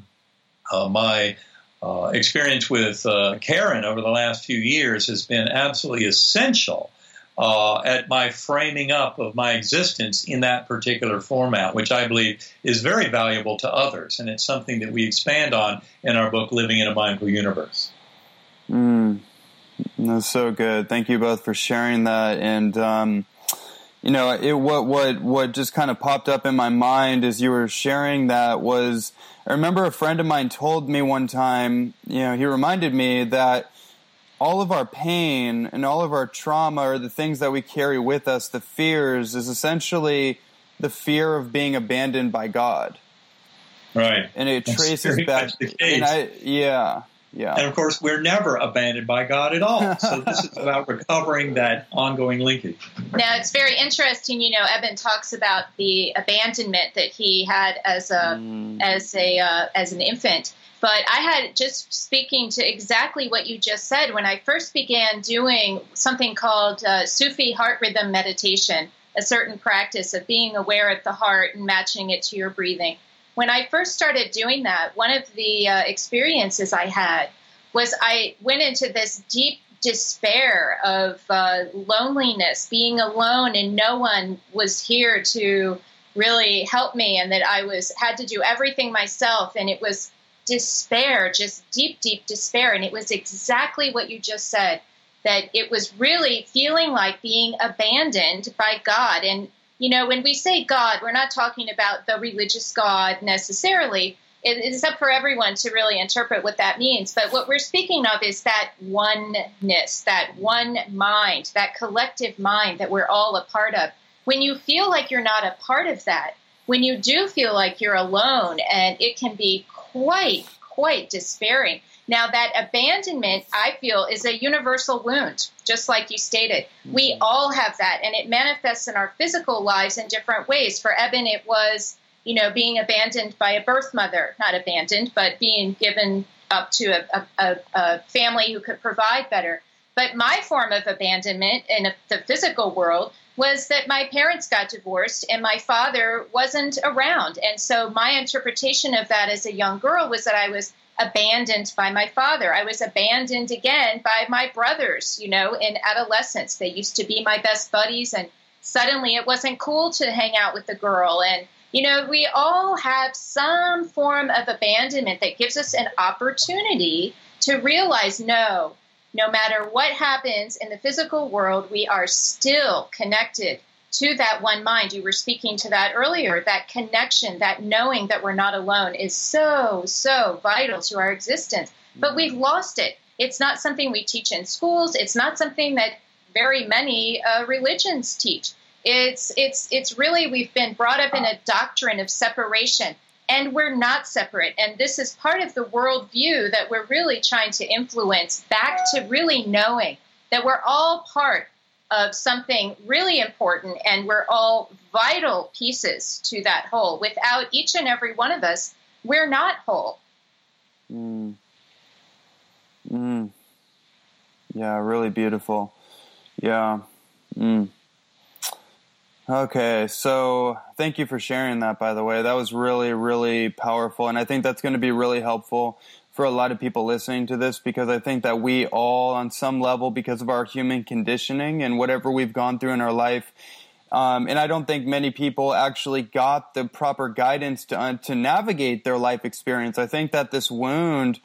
uh, my uh, experience with uh, Karen over the last few years has been absolutely essential uh, at my framing up of my existence in that particular format, which I believe is very valuable to others. And it's something that we expand on in our book, Living in a Mindful Universe. Mm, that's so good. Thank you both for sharing that. And, um, you know, it what what what just kind of popped up in my mind as you were sharing that was I remember a friend of mine told me one time, you know, he reminded me that all of our pain and all of our trauma or the things that we carry with us, the fears, is essentially the fear of being abandoned by God. Right. And it traces back. And I, yeah. Yeah. And of course, we're never abandoned by God at all. So this is about recovering that ongoing linkage. Now, it's very interesting. You know, Eben talks about the abandonment that he had as a mm. as a uh, as an infant. But I had just speaking to exactly what you just said when I first began doing something called uh, Sufi heart rhythm meditation, a certain practice of being aware of the heart and matching it to your breathing. When I first started doing that, one of the uh, experiences I had was I went into this deep despair of uh, loneliness, being alone, and no one was here to really help me, and that I was had to do everything myself, and it was despair, just deep, deep despair, and it was exactly what you just said. That it was really feeling like being abandoned by God, and you know, when we say God, we're not talking about the religious God necessarily. It is up for everyone to really interpret what that means. But what we're speaking of is that oneness, that one mind, that collective mind that we're all a part of. When you feel like you're not a part of that, when you do feel like you're alone, and it can be quite, quite despairing. Now, that abandonment, I feel, is a universal wound, just like you stated. Mm-hmm. We all have that, and it manifests in our physical lives in different ways. For Eben, it was, you know, being abandoned by a birth mother, not abandoned, but being given up to a, a, a family who could provide better. But my form of abandonment in the physical world was that my parents got divorced and my father wasn't around. And so my interpretation of that as a young girl was that I was abandoned by my father. I was abandoned again by my brothers, you know, in adolescence. They used to be my best buddies, and suddenly it wasn't cool to hang out with the girl. And, you know, we all have some form of abandonment that gives us an opportunity to realize no, no matter what happens in the physical world, we are still connected to that one mind. You were speaking to that earlier. That connection, that knowing that we're not alone is so, so vital to our existence. But we've lost it. It's not something we teach in schools. It's not something that very many uh, religions teach. It's it's it's really we've been brought up in a doctrine of separation, and we're not separate. And this is part of the worldview that we're really trying to influence back to really knowing that we're all part of something really important, and we're all vital pieces to that whole. Without each and every one of us, we're not whole. Mm. Mm. Yeah, really beautiful. Yeah. Mm. Okay, so thank you for sharing that, by the way. That was really, really powerful. And I think that's going to be really helpful for a lot of people listening to this because I think that we all, on some level, because of our human conditioning and whatever we've gone through in our life, um, and I don't think many people actually got the proper guidance to uh, to navigate their life experience. I think that this wound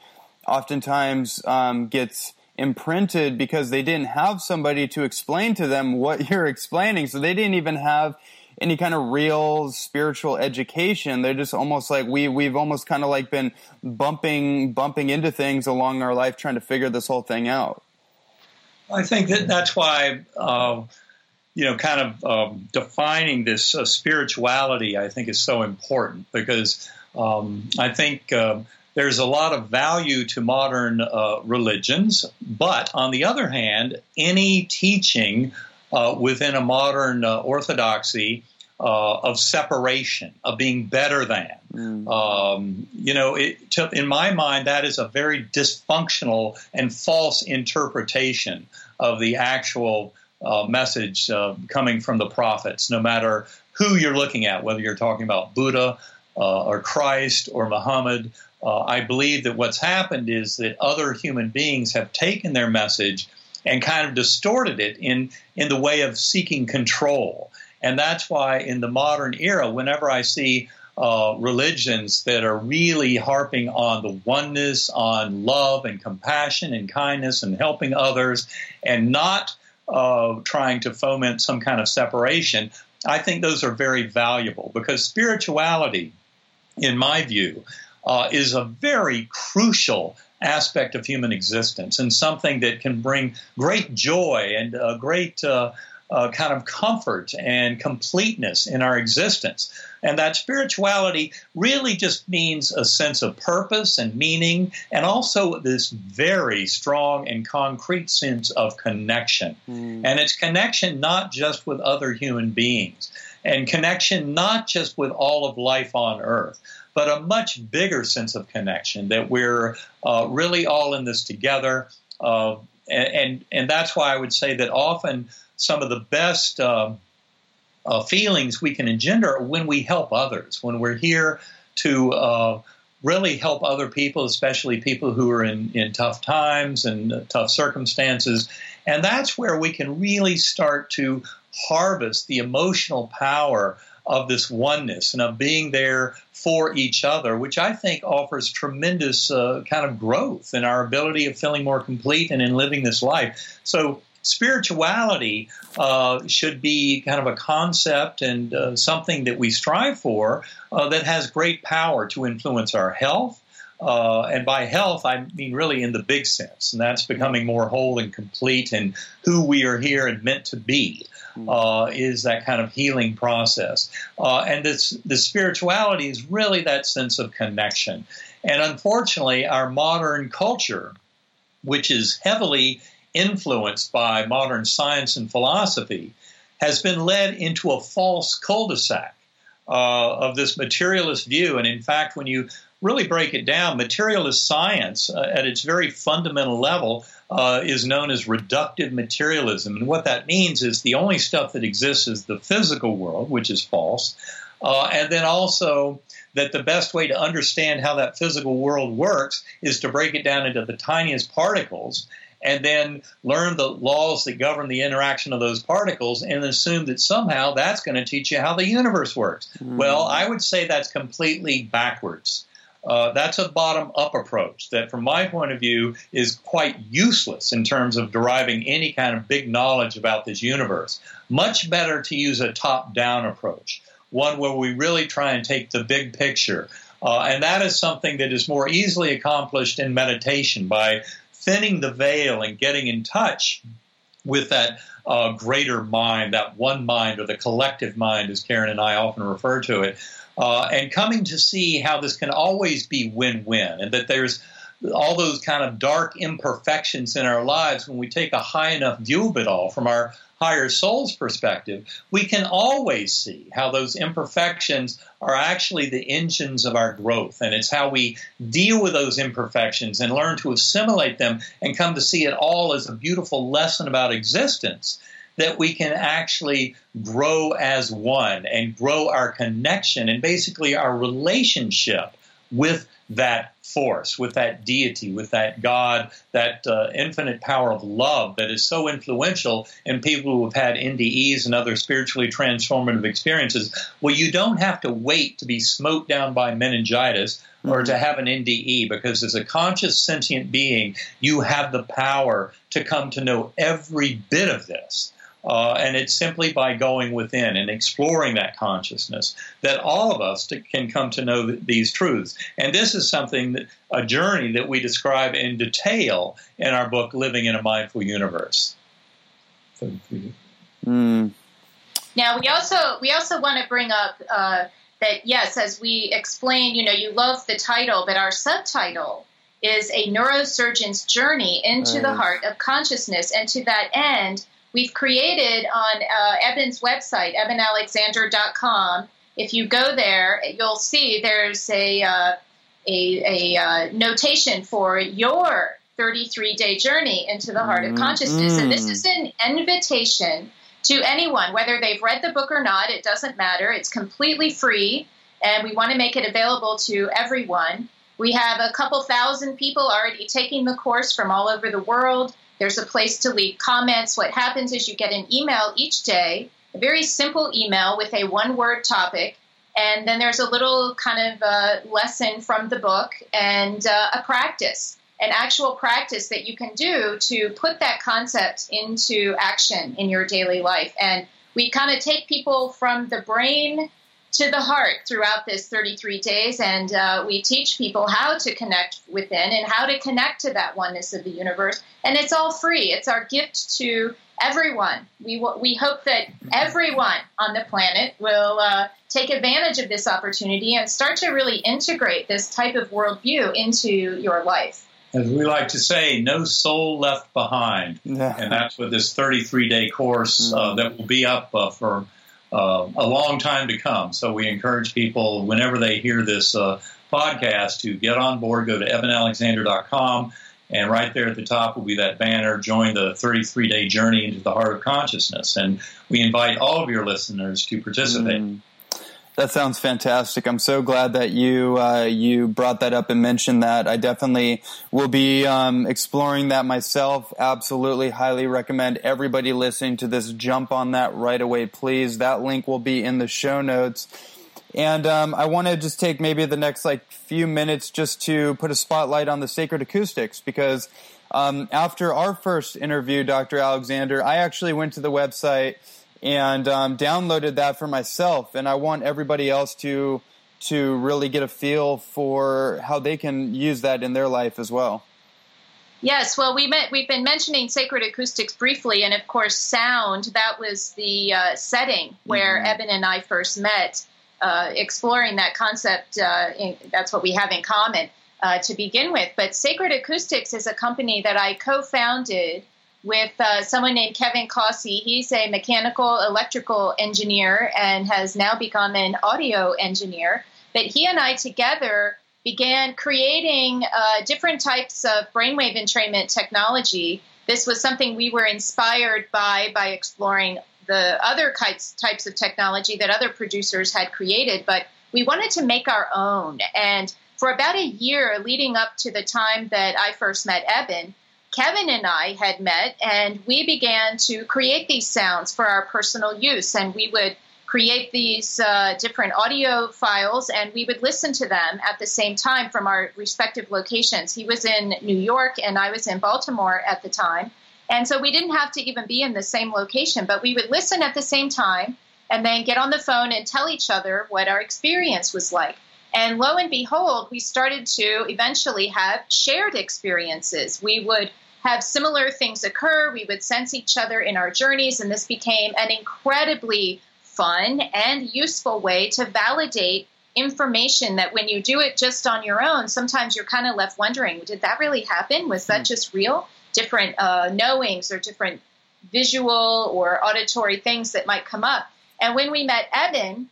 oftentimes um, gets imprinted because they didn't have somebody to explain to them what you're explaining, so they didn't even have any kind of real spiritual education. They're just almost like we we've almost kind of like been bumping bumping into things along our life trying to figure this whole thing out. I think that that's why. Uh, you know, kind of um, defining this uh, spirituality, I think, is so important because um, I think uh, there's a lot of value to modern uh, religions, but on the other hand, any teaching uh, within a modern uh, orthodoxy uh, of separation, of being better than. Mm. Um, you know, it, to, in my mind, that is a very dysfunctional and false interpretation of the actual uh, message uh, coming from the prophets, no matter who you're looking at, whether you're talking about Buddha uh, or Christ or Muhammad. I believe that what's happened is that other human beings have taken their message and kind of distorted it in, in the way of seeking control. And that's why in the modern era, whenever I see uh, religions that are really harping on the oneness, on love and compassion and kindness and helping others, and not uh, trying to foment some kind of separation. I think those are very valuable because spirituality, in my view, uh, is a very crucial aspect of human existence and something that can bring great joy and uh, great uh, uh, kind of comfort and completeness in our existence. And that spirituality really just means a sense of purpose and meaning, and also this very strong and concrete sense of connection. Mm. And it's connection not just with other human beings, and connection not just with all of life on earth, but a much bigger sense of connection that we're uh, really all in this together. Uh, and, and, and that's why I would say that often some of the best uh, uh, feelings we can engender when we help others, when we're here to uh, really help other people, especially people who are in, in tough times and tough circumstances. And that's where we can really start to harvest the emotional power of this oneness and of being there for each other, which I think offers tremendous uh, kind of growth in our ability of feeling more complete and in living this life. So spirituality uh, should be kind of a concept and uh, something that we strive for uh, that has great power to influence our health. Uh, and by health, I mean really in the big sense, and that's becoming more whole and complete and who we are here and meant to be. Uh, is that kind of healing process, uh, and this the spirituality is really that sense of connection. And unfortunately, our modern culture, which is heavily influenced by modern science and philosophy, has been led into a false cul-de-sac uh, of this materialist view. And in fact, when you really break it down, materialist science uh, at its very fundamental level uh, is known as reductive materialism. And what that means is the only stuff that exists is the physical world, which is false. Uh, and then also that the best way to understand how that physical world works is to break it down into the tiniest particles and then learn the laws that govern the interaction of those particles and assume that somehow that's going to teach you how the universe works. Mm. Well, I would say that's completely backwards. Uh, that's a bottom up approach that, from my point of view, is quite useless in terms of deriving any kind of big knowledge about this universe. Much better to use a top down approach, one where we really try and take the big picture. Uh, and that is something that is more easily accomplished in meditation by thinning the veil and getting in touch with that uh, greater mind, that one mind or the collective mind, as Karen and I often refer to it, uh, and coming to see how this can always be win win and that there's all those kind of dark imperfections in our lives when we take a high enough view of it all from our higher soul's perspective, we can always see how those imperfections are actually the engines of our growth. And it's how we deal with those imperfections and learn to assimilate them and come to see it all as a beautiful lesson about existence that we can actually grow as one and grow our connection and basically our relationship with that force, with that deity, with that God, that uh, infinite power of love that is so influential in people who have had NDEs and other spiritually transformative experiences. Well, you don't have to wait to be smote down by meningitis or to have an NDE because as a conscious sentient being, you have the power to come to know every bit of this. Uh, and it's simply by going within and exploring that consciousness that all of us to, can come to know th- these truths. And this is something that a journey that we describe in detail in our book, Living in a Mindful Universe. Mm. Now we also we also want to bring up uh, that yes, as we explain, you know, you love the title, but our subtitle is a neurosurgeon's journey into the heart of consciousness, and to that end we've created on uh, Eben's website, ebenalexander.com. If you go there, you'll see there's a, uh, a, a uh, notation for your 33 day journey into the heart of mm-hmm. consciousness. Mm. And this is an invitation to anyone, whether they've read the book or not, it doesn't matter. It's completely free, and we want to make it available to everyone. We have a couple thousand people already taking the course from all over the world. There's a place to leave comments. What happens is you get an email each day, a very simple email with a one word topic. And then there's a little kind of uh, lesson from the book and uh, a practice. an actual practice that you can do to put that concept into action in your daily life. And we kind of take people from the brain to the heart throughout this 33 days, and uh, we teach people how to connect within and how to connect to that oneness of the universe. And it's all free. It's our gift to everyone. We we hope that everyone on the planet will uh, take advantage of this opportunity and start to really integrate this type of worldview into your life. As we like to say, no soul left behind, Yeah. and that's what this 33 day course uh, that will be up uh, for uh, a long time to come. So we encourage people whenever they hear this uh, podcast to get on board. Go to ebenalexander.com. And right there at the top will be that banner, join the 33 day journey into the heart of consciousness. And we invite all of your listeners to participate. Mm. That sounds fantastic. I'm so glad that you uh, you brought that up and mentioned that. I definitely will be um, exploring that myself. Absolutely, highly recommend everybody listening to this jump on that right away, please. That link will be in the show notes. And um, I want to just take maybe the next like few minutes just to put a spotlight on the sacred acoustics because um, after our first interview, Dr. Alexander, I actually went to the website and um, downloaded that for myself, and I want everybody else to to really get a feel for how they can use that in their life as well. Yes, well, we met, we've been mentioning sacred acoustics briefly, and of course, sound. That was the uh, setting where Eben and I first met, uh, exploring that concept. Uh, in, that's what we have in common uh, to begin with. But Sacred Acoustics is a company that I co-founded with uh, someone named Kevin Kossi. He's a mechanical electrical engineer and has now become an audio engineer. But he and I together began creating uh, different types of brainwave entrainment technology. This was something we were inspired by by exploring the other types of technology that other producers had created, but we wanted to make our own. And for about a year leading up to the time that I first met Eben, Kevin and I had met and we began to create these sounds for our personal use. And we would create these uh, different audio files and we would listen to them at the same time from our respective locations. He was in New York and I was in Baltimore at the time. And so we didn't have to even be in the same location, but we would listen at the same time and then get on the phone and tell each other what our experience was like. And lo and behold, we started to eventually have shared experiences. We would have similar things occur, we would sense each other in our journeys, and this became an incredibly fun and useful way to validate information that when you do it just on your own, sometimes you're kind of left wondering, did that really happen? Was that just real? Different uh, knowings or different visual or auditory things that might come up. And when we met Eben,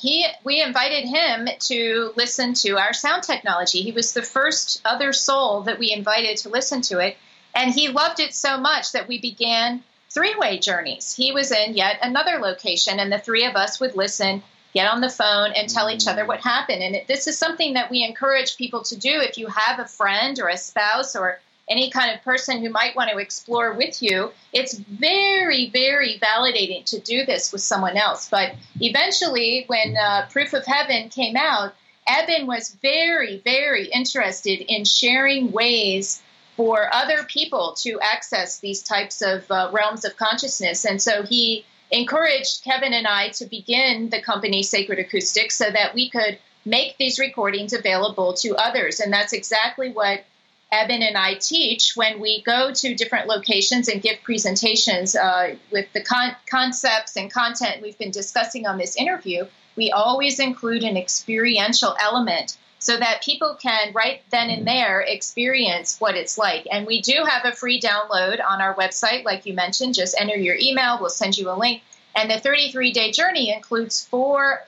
he we invited him to listen to our sound technology. He was the first other soul that we invited to listen to it, and he loved it so much that we began three-way journeys. He was in yet another location, and the three of us would listen, get on the phone, and tell each other what happened. And it, this is something that we encourage people to do. If you have a friend or a spouse or any kind of person who might want to explore with you, it's very, very validating to do this with someone else. But eventually, when uh, Proof of Heaven came out, Eben was very, very interested in sharing ways for other people to access these types of uh, realms of consciousness. And so he encouraged Kevin and I to begin the company Sacred Acoustics so that we could make these recordings available to others. And that's exactly what Eben and I teach when we go to different locations and give presentations uh, with the con- concepts and content we've been discussing on this interview. We always include an experiential element so that people can right then and there experience what it's like. And we do have a free download on our website, like you mentioned. Just enter your email, we'll send you a link. And the 33 day journey includes four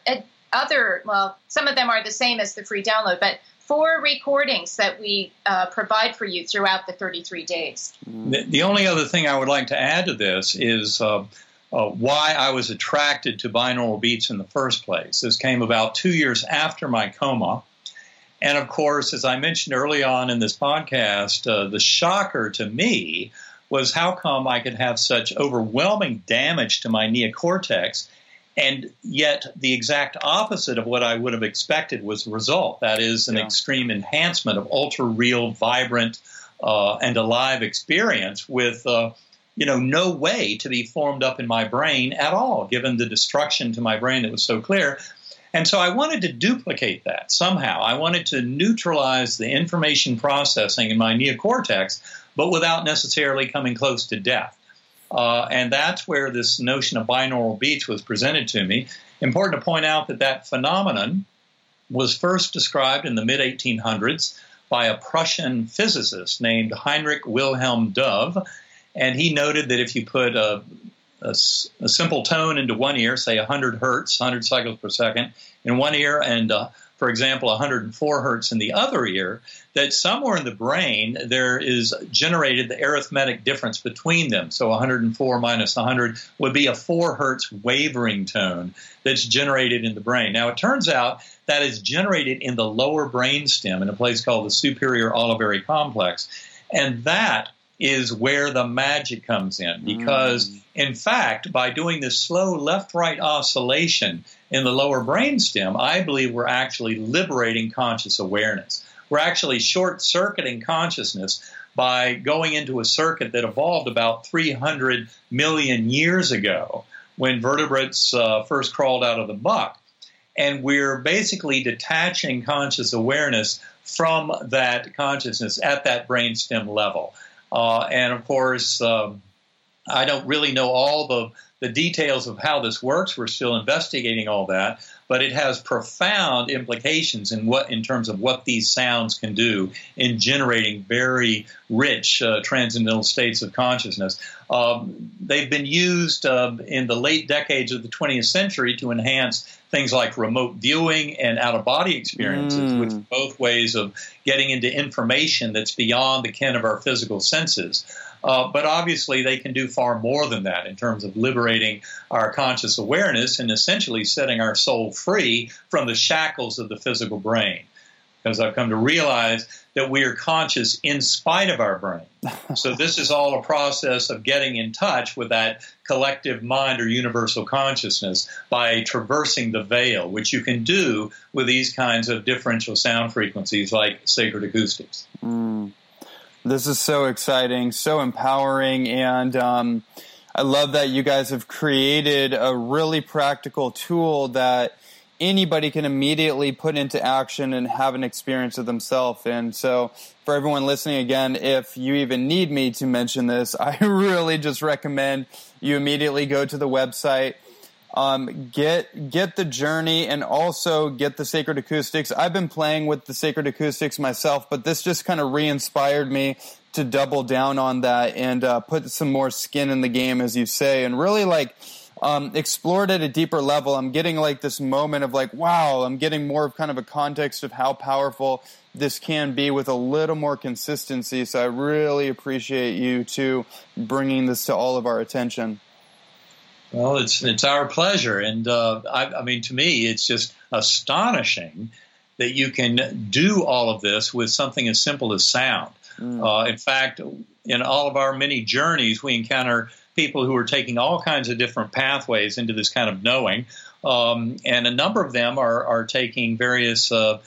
other, well, some of them are the same as the free download, but four recordings that we uh, provide for you throughout the 33 days. The, the, only other thing I would like to add to this is uh, uh, why I was attracted to binaural beats in the first place. This came about two years after my coma. And of course, as I mentioned early on in this podcast, uh, the shocker to me was how come I could have such overwhelming damage to my neocortex And yet, the exact opposite of what I would have expected was the result. That is, an Yeah. extreme enhancement of ultra real, vibrant, uh, and alive experience with, uh, you know, no way to be formed up in my brain at all, given the destruction to my brain that was so clear. And so I wanted to duplicate that somehow. I wanted to neutralize the information processing in my neocortex, but without necessarily coming close to death. Uh, and that's where this notion of binaural beats was presented to me. Important to point out that that phenomenon was first described in the mid 1800s by a Prussian physicist named Heinrich Wilhelm Dove. And he noted that if you put a simple tone into one ear, say 100 hertz, 100 cycles per second, in one ear, and uh, for example, 104 hertz in the other ear, that somewhere in the brain there is generated the arithmetic difference between them. So 104 minus 100 would be a 4 hertz wavering tone that's generated in the brain. Now, it turns out that is generated in the lower brainstem in a place called the superior olivary complex. And that is where the magic comes in because, mm. in fact, by doing this slow left right oscillation in the lower brainstem, I believe we're actually liberating conscious awareness. We're actually short circuiting consciousness by going into a circuit that evolved about 300 million years ago when vertebrates uh, first crawled out of the muck. And we're basically detaching conscious awareness from that consciousness at that brainstem level. Uh, and of course, um, I don't really know all the, the details of how this works. We're still investigating all that, but it has profound implications in what in terms of what these sounds can do in generating very rich uh, transcendental states of consciousness. Um, they've been used uh, in the late decades of the 20th century to enhance things like remote viewing and out of body experiences, Mm. which are both ways of getting into information that's beyond the ken of our physical senses. Uh, but obviously, they can do far more than that in terms of liberating our conscious awareness and essentially setting our soul free from the shackles of the physical brain. Because I've come to realize that we are conscious in spite of our brain. So, this is all a process of getting in touch with that collective mind or universal consciousness by traversing the veil, which you can do with these kinds of differential sound frequencies like sacred acoustics. Mm. This is so exciting, so empowering, and um, I love that you guys have created a really practical tool that anybody can immediately put into action and have an experience of themselves. And so, for everyone listening again, if you even need me to mention this, I really just recommend you immediately go to the website um, get get the journey and also get the sacred acoustics. I've been playing with the sacred acoustics myself, but this just kind of re-inspired me to double down on that and uh, put some more skin in the game, as you say, and really like um, explore it at a deeper level. I'm getting like this moment of like, wow, I'm getting more of kind of a context of how powerful this can be with a little more consistency. So I really appreciate you too bringing this to all of our attention. Well, it's it's our pleasure, and uh, I, I mean, to me, it's just astonishing that you can do all of this with something as simple as sound. Uh, in fact, in all of our many journeys, we encounter people who are taking all kinds of different pathways into this kind of knowing, um, and a number of them are are taking various. Uh,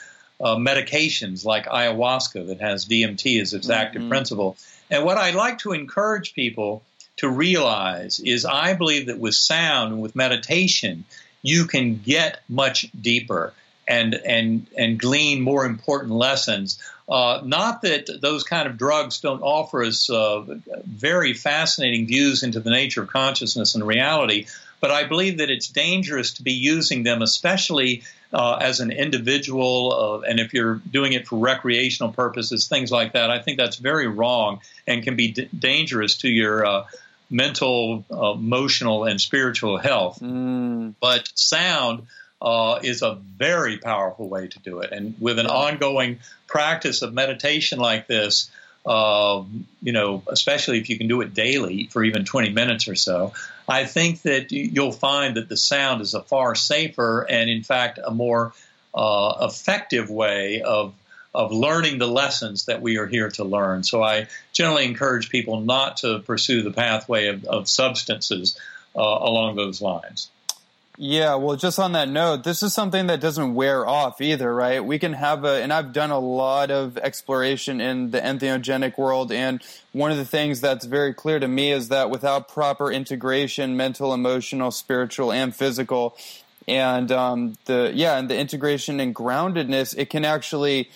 uh, medications like ayahuasca that has DMT as its active principle. And what I like to encourage people to realize is I believe that with sound and with meditation, you can get much deeper and and and glean more important lessons. Uh, not that those kind of drugs don't offer us uh, very fascinating views into the nature of consciousness and reality, but I believe that it's dangerous to be using them, especially uh, as an individual, uh, and if you're doing it for recreational purposes, things like that. I think that's very wrong and can be d- dangerous to your uh, mental, uh, emotional, and spiritual health. Mm. But sound uh, is a very powerful way to do it. And with an ongoing practice of meditation like this, uh, you know, especially if you can do it daily for even 20 minutes or so, I think that you'll find that the sound is a far safer and, in fact, a more uh, effective way of of learning the lessons that we are here to learn. So I generally encourage people not to pursue the pathway of, of substances uh, along those lines. Yeah, well, just on that note, this is something that doesn't wear off either, right? We can have a, and I've done a lot of exploration in the entheogenic world, and one of the things that's very clear to me is that without proper integration, mental, emotional, spiritual, and physical, and um, the yeah, and the integration and groundedness, it can actually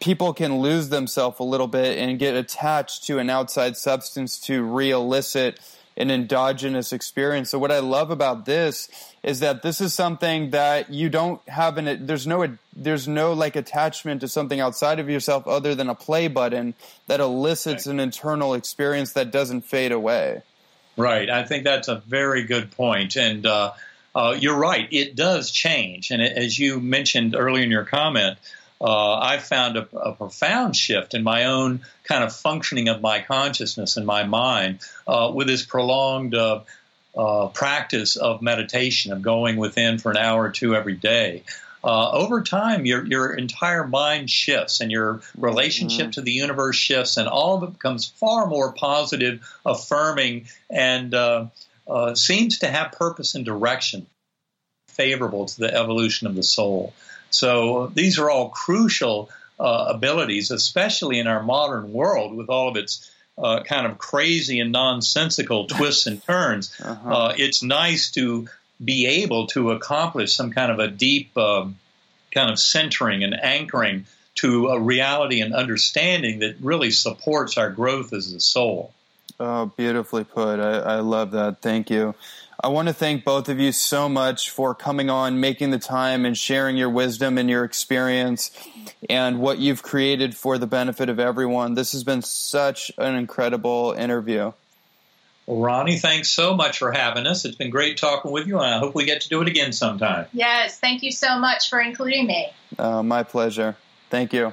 people can lose themselves a little bit and get attached to an outside substance to re-elicit an endogenous experience. So what I love about this is that this is something that you don't have an there's no there's no like attachment to something outside of yourself other than a play button that elicits an internal experience that doesn't fade away. Right. I think that's a very good point and uh, uh, you're right. It does change, and as you mentioned earlier in your comment, uh, I found a, a, profound shift in my own kind of functioning of my consciousness and my mind uh, with this prolonged uh, uh, practice of meditation, of going within for an hour or two every day. Uh, over time, your your entire mind shifts, and your relationship mm-hmm. to the universe shifts, and all of it becomes far more positive, affirming, and uh, seems to have purpose and direction, favorable to the evolution of the soul. So these are all crucial uh, abilities, especially in our modern world with all of its uh, kind of crazy and nonsensical twists and turns. Uh-huh. Uh, it's nice to be able to accomplish some kind of a deep um, kind of centering and anchoring to a reality and understanding that really supports our growth as a soul. Oh, beautifully put. I, I love that. Thank you. I want to thank both of you so much for coming on, making the time, and sharing your wisdom and your experience and what you've created for the benefit of everyone. This has been such an incredible interview. Well, Ronnie, thanks so much for having us. It's been great talking with you, and I hope we get to do it again sometime. Yes, thank you so much for including me. Uh, my pleasure. Thank you.